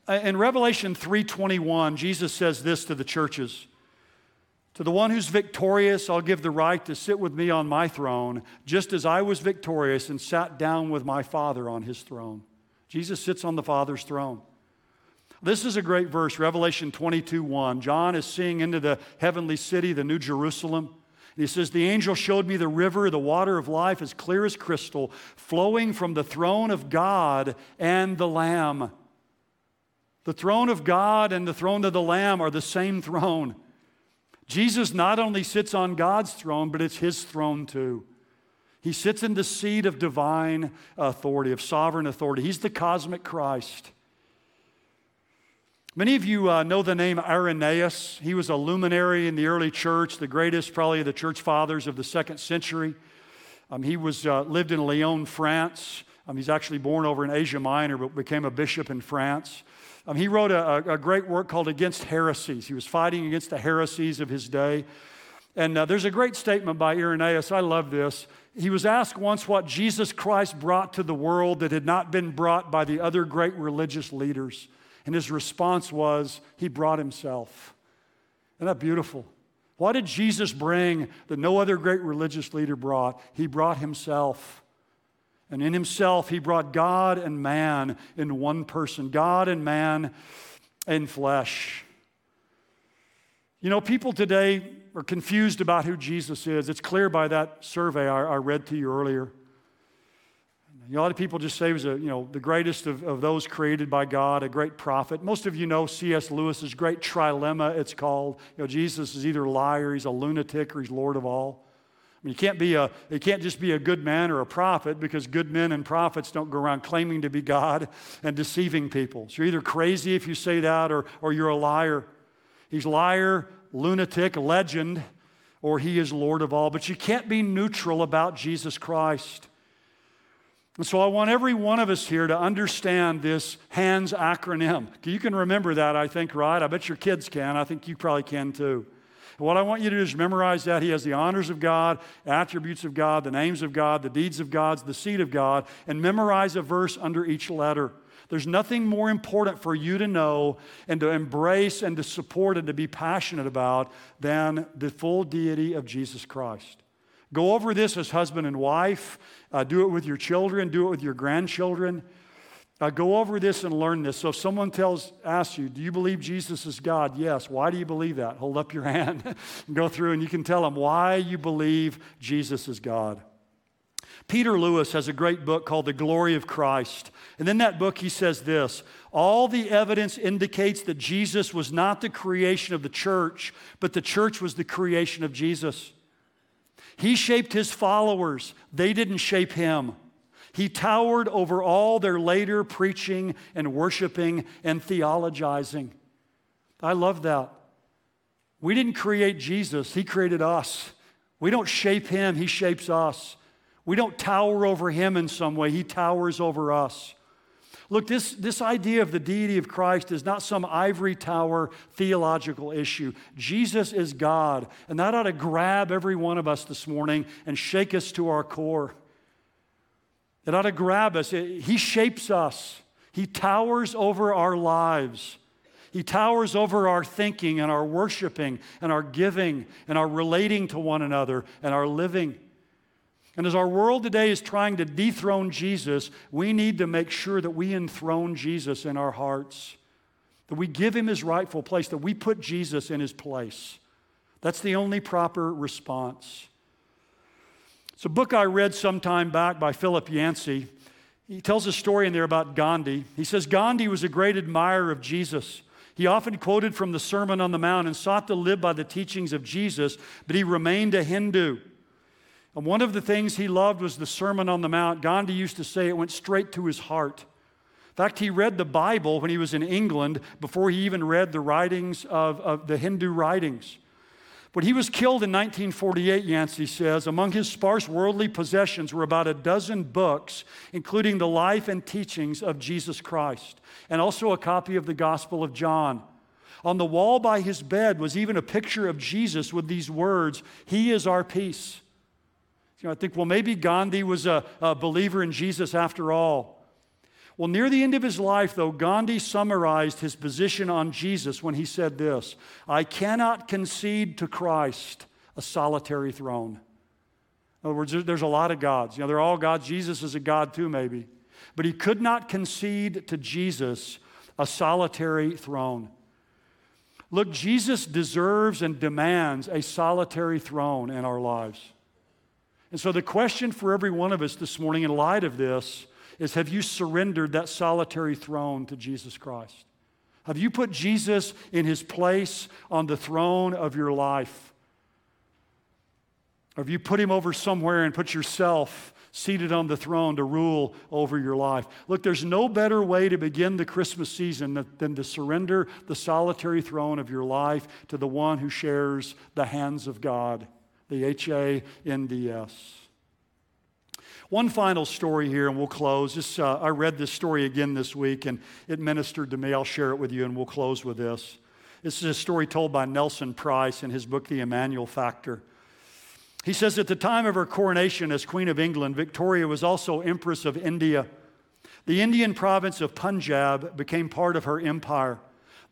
Uh, in Revelation 3:21, Jesus says this to the churches. To the one who's victorious, I'll give the right to sit with me on my throne, just as I was victorious and sat down with my Father on his throne. Jesus sits on the Father's throne. This is a great verse, Revelation 22 1. John is seeing into the heavenly city, the New Jerusalem. And he says, The angel showed me the river, the water of life, as clear as crystal, flowing from the throne of God and the Lamb. The throne of God and the throne of the Lamb are the same throne. Jesus not only sits on God's throne, but it's his throne too. He sits in the seat of divine authority, of sovereign authority. He's the cosmic Christ. Many of you uh, know the name Irenaeus. He was a luminary in the early church, the greatest, probably, of the church fathers of the second century. Um, he was, uh, lived in Lyon, France. Um, he's actually born over in Asia Minor, but became a bishop in France. Um, he wrote a, a, great work called Against Heresies. He was fighting against the heresies of his day. And uh, there's a great statement by Irenaeus. I love this. He was asked once what Jesus Christ brought to the world that had not been brought by the other great religious leaders. And his response was, He brought Himself. Isn't that beautiful? What did Jesus bring that no other great religious leader brought? He brought Himself. And in Himself, He brought God and man in one person, God and man in flesh. You know, people today are confused about who Jesus is. It's clear by that survey I, I read to you earlier. A lot of people just say he was a, you know, the greatest of, of those created by God, a great prophet. Most of you know C.S. Lewis's great trilemma, it's called. You know, Jesus is either a liar, he's a lunatic, or he's Lord of all. I mean, you can't, be a, you can't just be a good man or a prophet because good men and prophets don't go around claiming to be God and deceiving people. So you're either crazy if you say that or, or you're a liar. He's liar, lunatic, legend, or he is Lord of all. But you can't be neutral about Jesus Christ. And so I want every one of us here to understand this HANDS acronym. You can remember that, I think, right? I bet your kids can. I think you probably can too. And what I want you to do is memorize that. He has the honors of God, attributes of God, the names of God, the deeds of God, the seed of God, and memorize a verse under each letter. There's nothing more important for you to know and to embrace and to support and to be passionate about than the full deity of Jesus Christ. Go over this as husband and wife. Uh, do it with your children. Do it with your grandchildren. Uh, go over this and learn this. So if someone tells, asks you, do you believe Jesus is God? Yes. Why do you believe that? Hold up your hand and go through and you can tell them why you believe Jesus is God. Peter Lewis has a great book called The Glory of Christ. And in that book, he says this All the evidence indicates that Jesus was not the creation of the church, but the church was the creation of Jesus. He shaped his followers, they didn't shape him. He towered over all their later preaching and worshiping and theologizing. I love that. We didn't create Jesus, He created us. We don't shape Him, He shapes us. We don't tower over Him in some way, He towers over us. Look, this, this idea of the deity of Christ is not some ivory tower theological issue. Jesus is God, and that ought to grab every one of us this morning and shake us to our core. It ought to grab us. It- he shapes us, He towers over our lives. He towers over our thinking and our worshiping and our giving and our relating to one another and our living. And as our world today is trying to dethrone Jesus, we need to make sure that we enthrone Jesus in our hearts, that we give him his rightful place, that we put Jesus in his place. That's the only proper response. It's a book I read some time back by Philip Yancey. He tells a story in there about Gandhi. He says Gandhi was a great admirer of Jesus. He often quoted from the Sermon on the Mount and sought to live by the teachings of Jesus, but he remained a Hindu. And one of the things he loved was the Sermon on the Mount. Gandhi used to say it went straight to his heart. In fact, he read the Bible when he was in England before he even read the writings of, of the Hindu writings. When he was killed in 1948, Yancey says, among his sparse worldly possessions were about a dozen books, including the life and teachings of Jesus Christ, and also a copy of the Gospel of John. On the wall by his bed was even a picture of Jesus with these words He is our peace. You know, I think, well, maybe Gandhi was a, a believer in Jesus after all. Well, near the end of his life, though, Gandhi summarized his position on Jesus when he said this I cannot concede to Christ a solitary throne. In other words, there's a lot of gods. You know, they're all gods. Jesus is a God too, maybe. But he could not concede to Jesus a solitary throne. Look, Jesus deserves and demands a solitary throne in our lives. And so, the question for every one of us this morning, in light of this, is have you surrendered that solitary throne to Jesus Christ? Have you put Jesus in his place on the throne of your life? Or have you put him over somewhere and put yourself seated on the throne to rule over your life? Look, there's no better way to begin the Christmas season than- than to surrender the solitary throne of your life to the one who shares the hands of God, the H A N D S. One final story here, and we'll close. This, uh, I read this story again this week, and it ministered to me. I'll share it with you, and we'll close with this. This is a story told by Nelson Price in his book, The Emmanuel Factor. He says, At the time of her coronation as Queen of England, Victoria was also Empress of India. The Indian province of Punjab became part of her empire.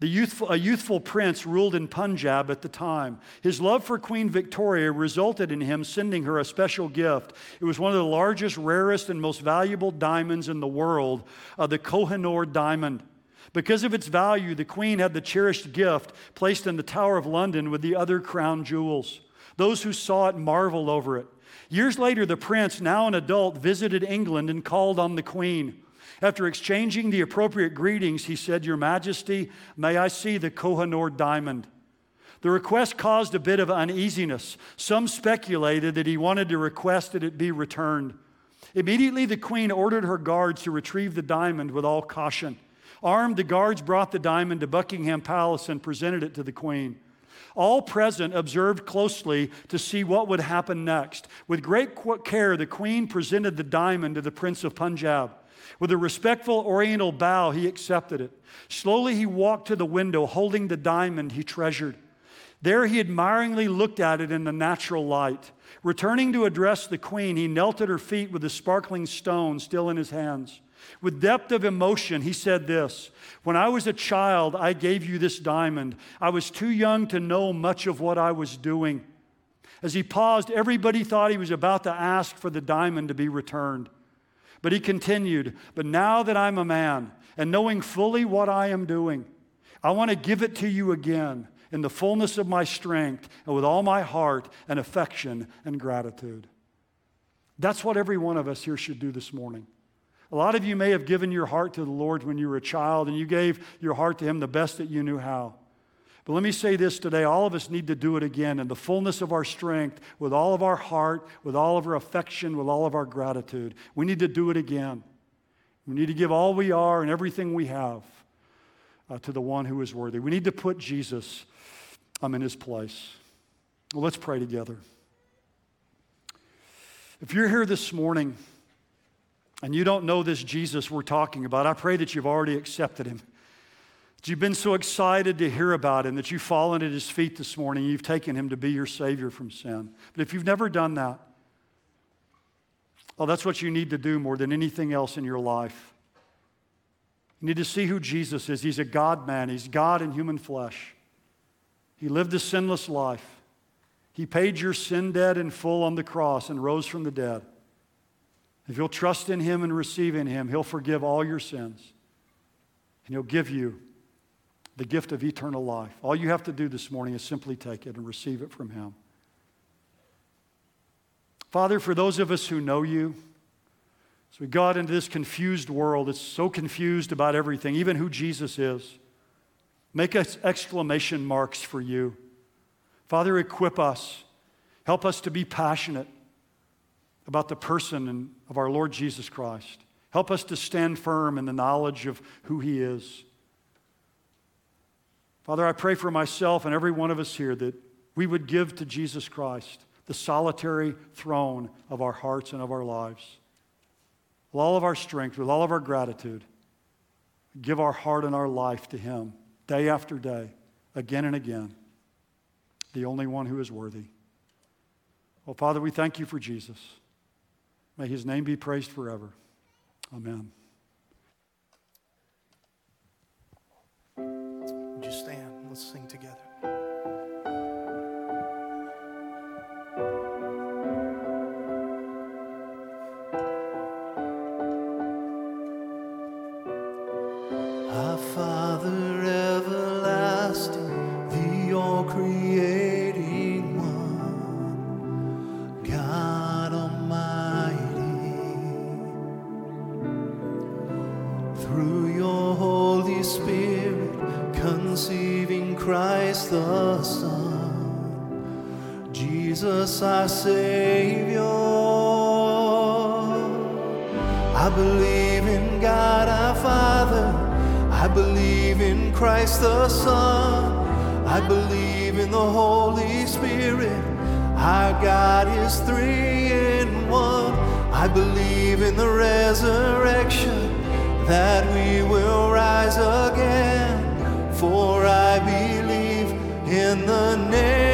The youthful, a youthful prince ruled in Punjab at the time. His love for Queen Victoria resulted in him sending her a special gift. It was one of the largest, rarest, and most valuable diamonds in the world, uh, the Kohinoor diamond. Because of its value, the queen had the cherished gift placed in the Tower of London with the other crown jewels. Those who saw it marveled over it. Years later, the prince, now an adult, visited England and called on the queen. After exchanging the appropriate greetings, he said, Your Majesty, may I see the Kohinoor diamond? The request caused a bit of uneasiness. Some speculated that he wanted to request that it be returned. Immediately, the queen ordered her guards to retrieve the diamond with all caution. Armed, the guards brought the diamond to Buckingham Palace and presented it to the queen. All present observed closely to see what would happen next. With great care, the queen presented the diamond to the Prince of Punjab. With a respectful oriental bow, he accepted it. Slowly, he walked to the window, holding the diamond he treasured. There, he admiringly looked at it in the natural light. Returning to address the queen, he knelt at her feet with the sparkling stone still in his hands. With depth of emotion, he said this When I was a child, I gave you this diamond. I was too young to know much of what I was doing. As he paused, everybody thought he was about to ask for the diamond to be returned. But he continued, But now that I'm a man and knowing fully what I am doing, I want to give it to you again in the fullness of my strength and with all my heart and affection and gratitude. That's what every one of us here should do this morning. A lot of you may have given your heart to the Lord when you were a child and you gave your heart to Him the best that you knew how. But let me say this today all of us need to do it again in the fullness of our strength, with all of our heart, with all of our affection, with all of our gratitude. We need to do it again. We need to give all we are and everything we have uh, to the one who is worthy. We need to put Jesus um, in his place. Well, let's pray together. If you're here this morning and you don't know this Jesus we're talking about, I pray that you've already accepted him. That you've been so excited to hear about him that you've fallen at his feet this morning. You've taken him to be your Savior from sin. But if you've never done that, well, that's what you need to do more than anything else in your life. You need to see who Jesus is. He's a God man, He's God in human flesh. He lived a sinless life. He paid your sin debt in full on the cross and rose from the dead. If you'll trust in Him and receive in Him, He'll forgive all your sins. And He'll give you the gift of eternal life. All you have to do this morning is simply take it and receive it from Him. Father, for those of us who know you, as we got into this confused world, that's so confused about everything, even who Jesus is. Make us exclamation marks for you. Father, equip us. Help us to be passionate about the person of our Lord Jesus Christ. Help us to stand firm in the knowledge of who He is. Father, I pray for myself and every one of us here that we would give to Jesus Christ the solitary throne of our hearts and of our lives. With all of our strength, with all of our gratitude, give our heart and our life to Him day after day, again and again, the only one who is worthy. Well, Father, we thank you for Jesus. May His name be praised forever. Amen. Would you stand? Let's sing together. Jesus our Savior. I believe in God our Father. I believe in Christ the Son. I believe in the Holy Spirit. Our God is three in one. I believe in the resurrection that we will rise again. For I believe in the name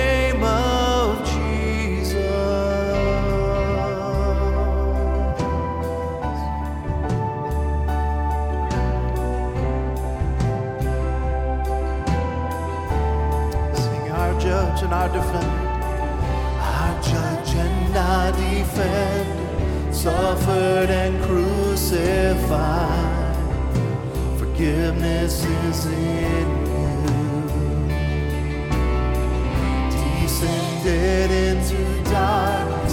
our suffered and crucified. Forgiveness is in you. Descended into darkness,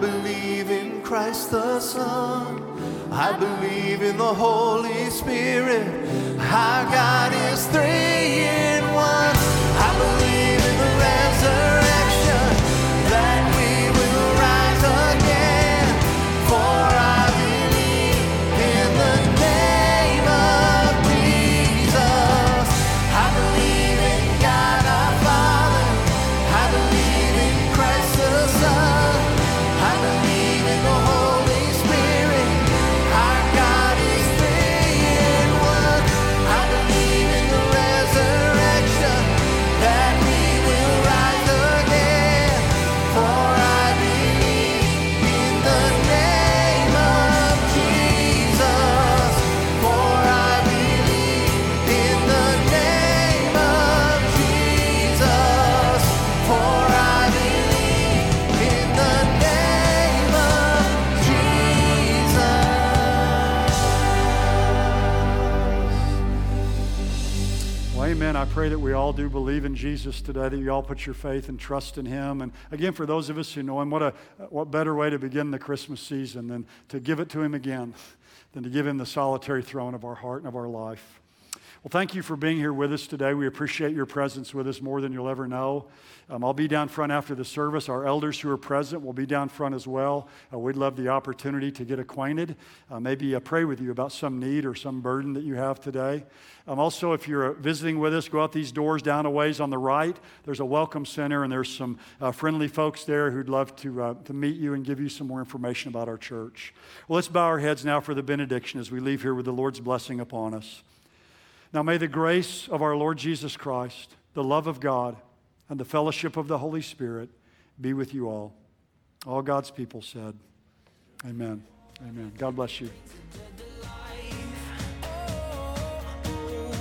believe in Christ the Son. I believe in the Holy Spirit. Our God is three pray that we all do believe in Jesus today, that you all put your faith and trust in Him. And again, for those of us who know Him, what, a, what better way to begin the Christmas season than to give it to Him again, than to give Him the solitary throne of our heart and of our life. Well, thank you for being here with us today. We appreciate your presence with us more than you'll ever know. Um, I'll be down front after the service. Our elders who are present will be down front as well. Uh, we'd love the opportunity to get acquainted, uh, maybe uh, pray with you about some need or some burden that you have today. Um, also, if you're uh, visiting with us, go out these doors down a ways on the right. There's a welcome center, and there's some uh, friendly folks there who'd love to, uh, to meet you and give you some more information about our church. Well, let's bow our heads now for the benediction as we leave here with the Lord's blessing upon us. Now may the grace of our Lord Jesus Christ, the love of God, and the fellowship of the Holy Spirit be with you all. All God's people said, Amen. Amen. God bless you.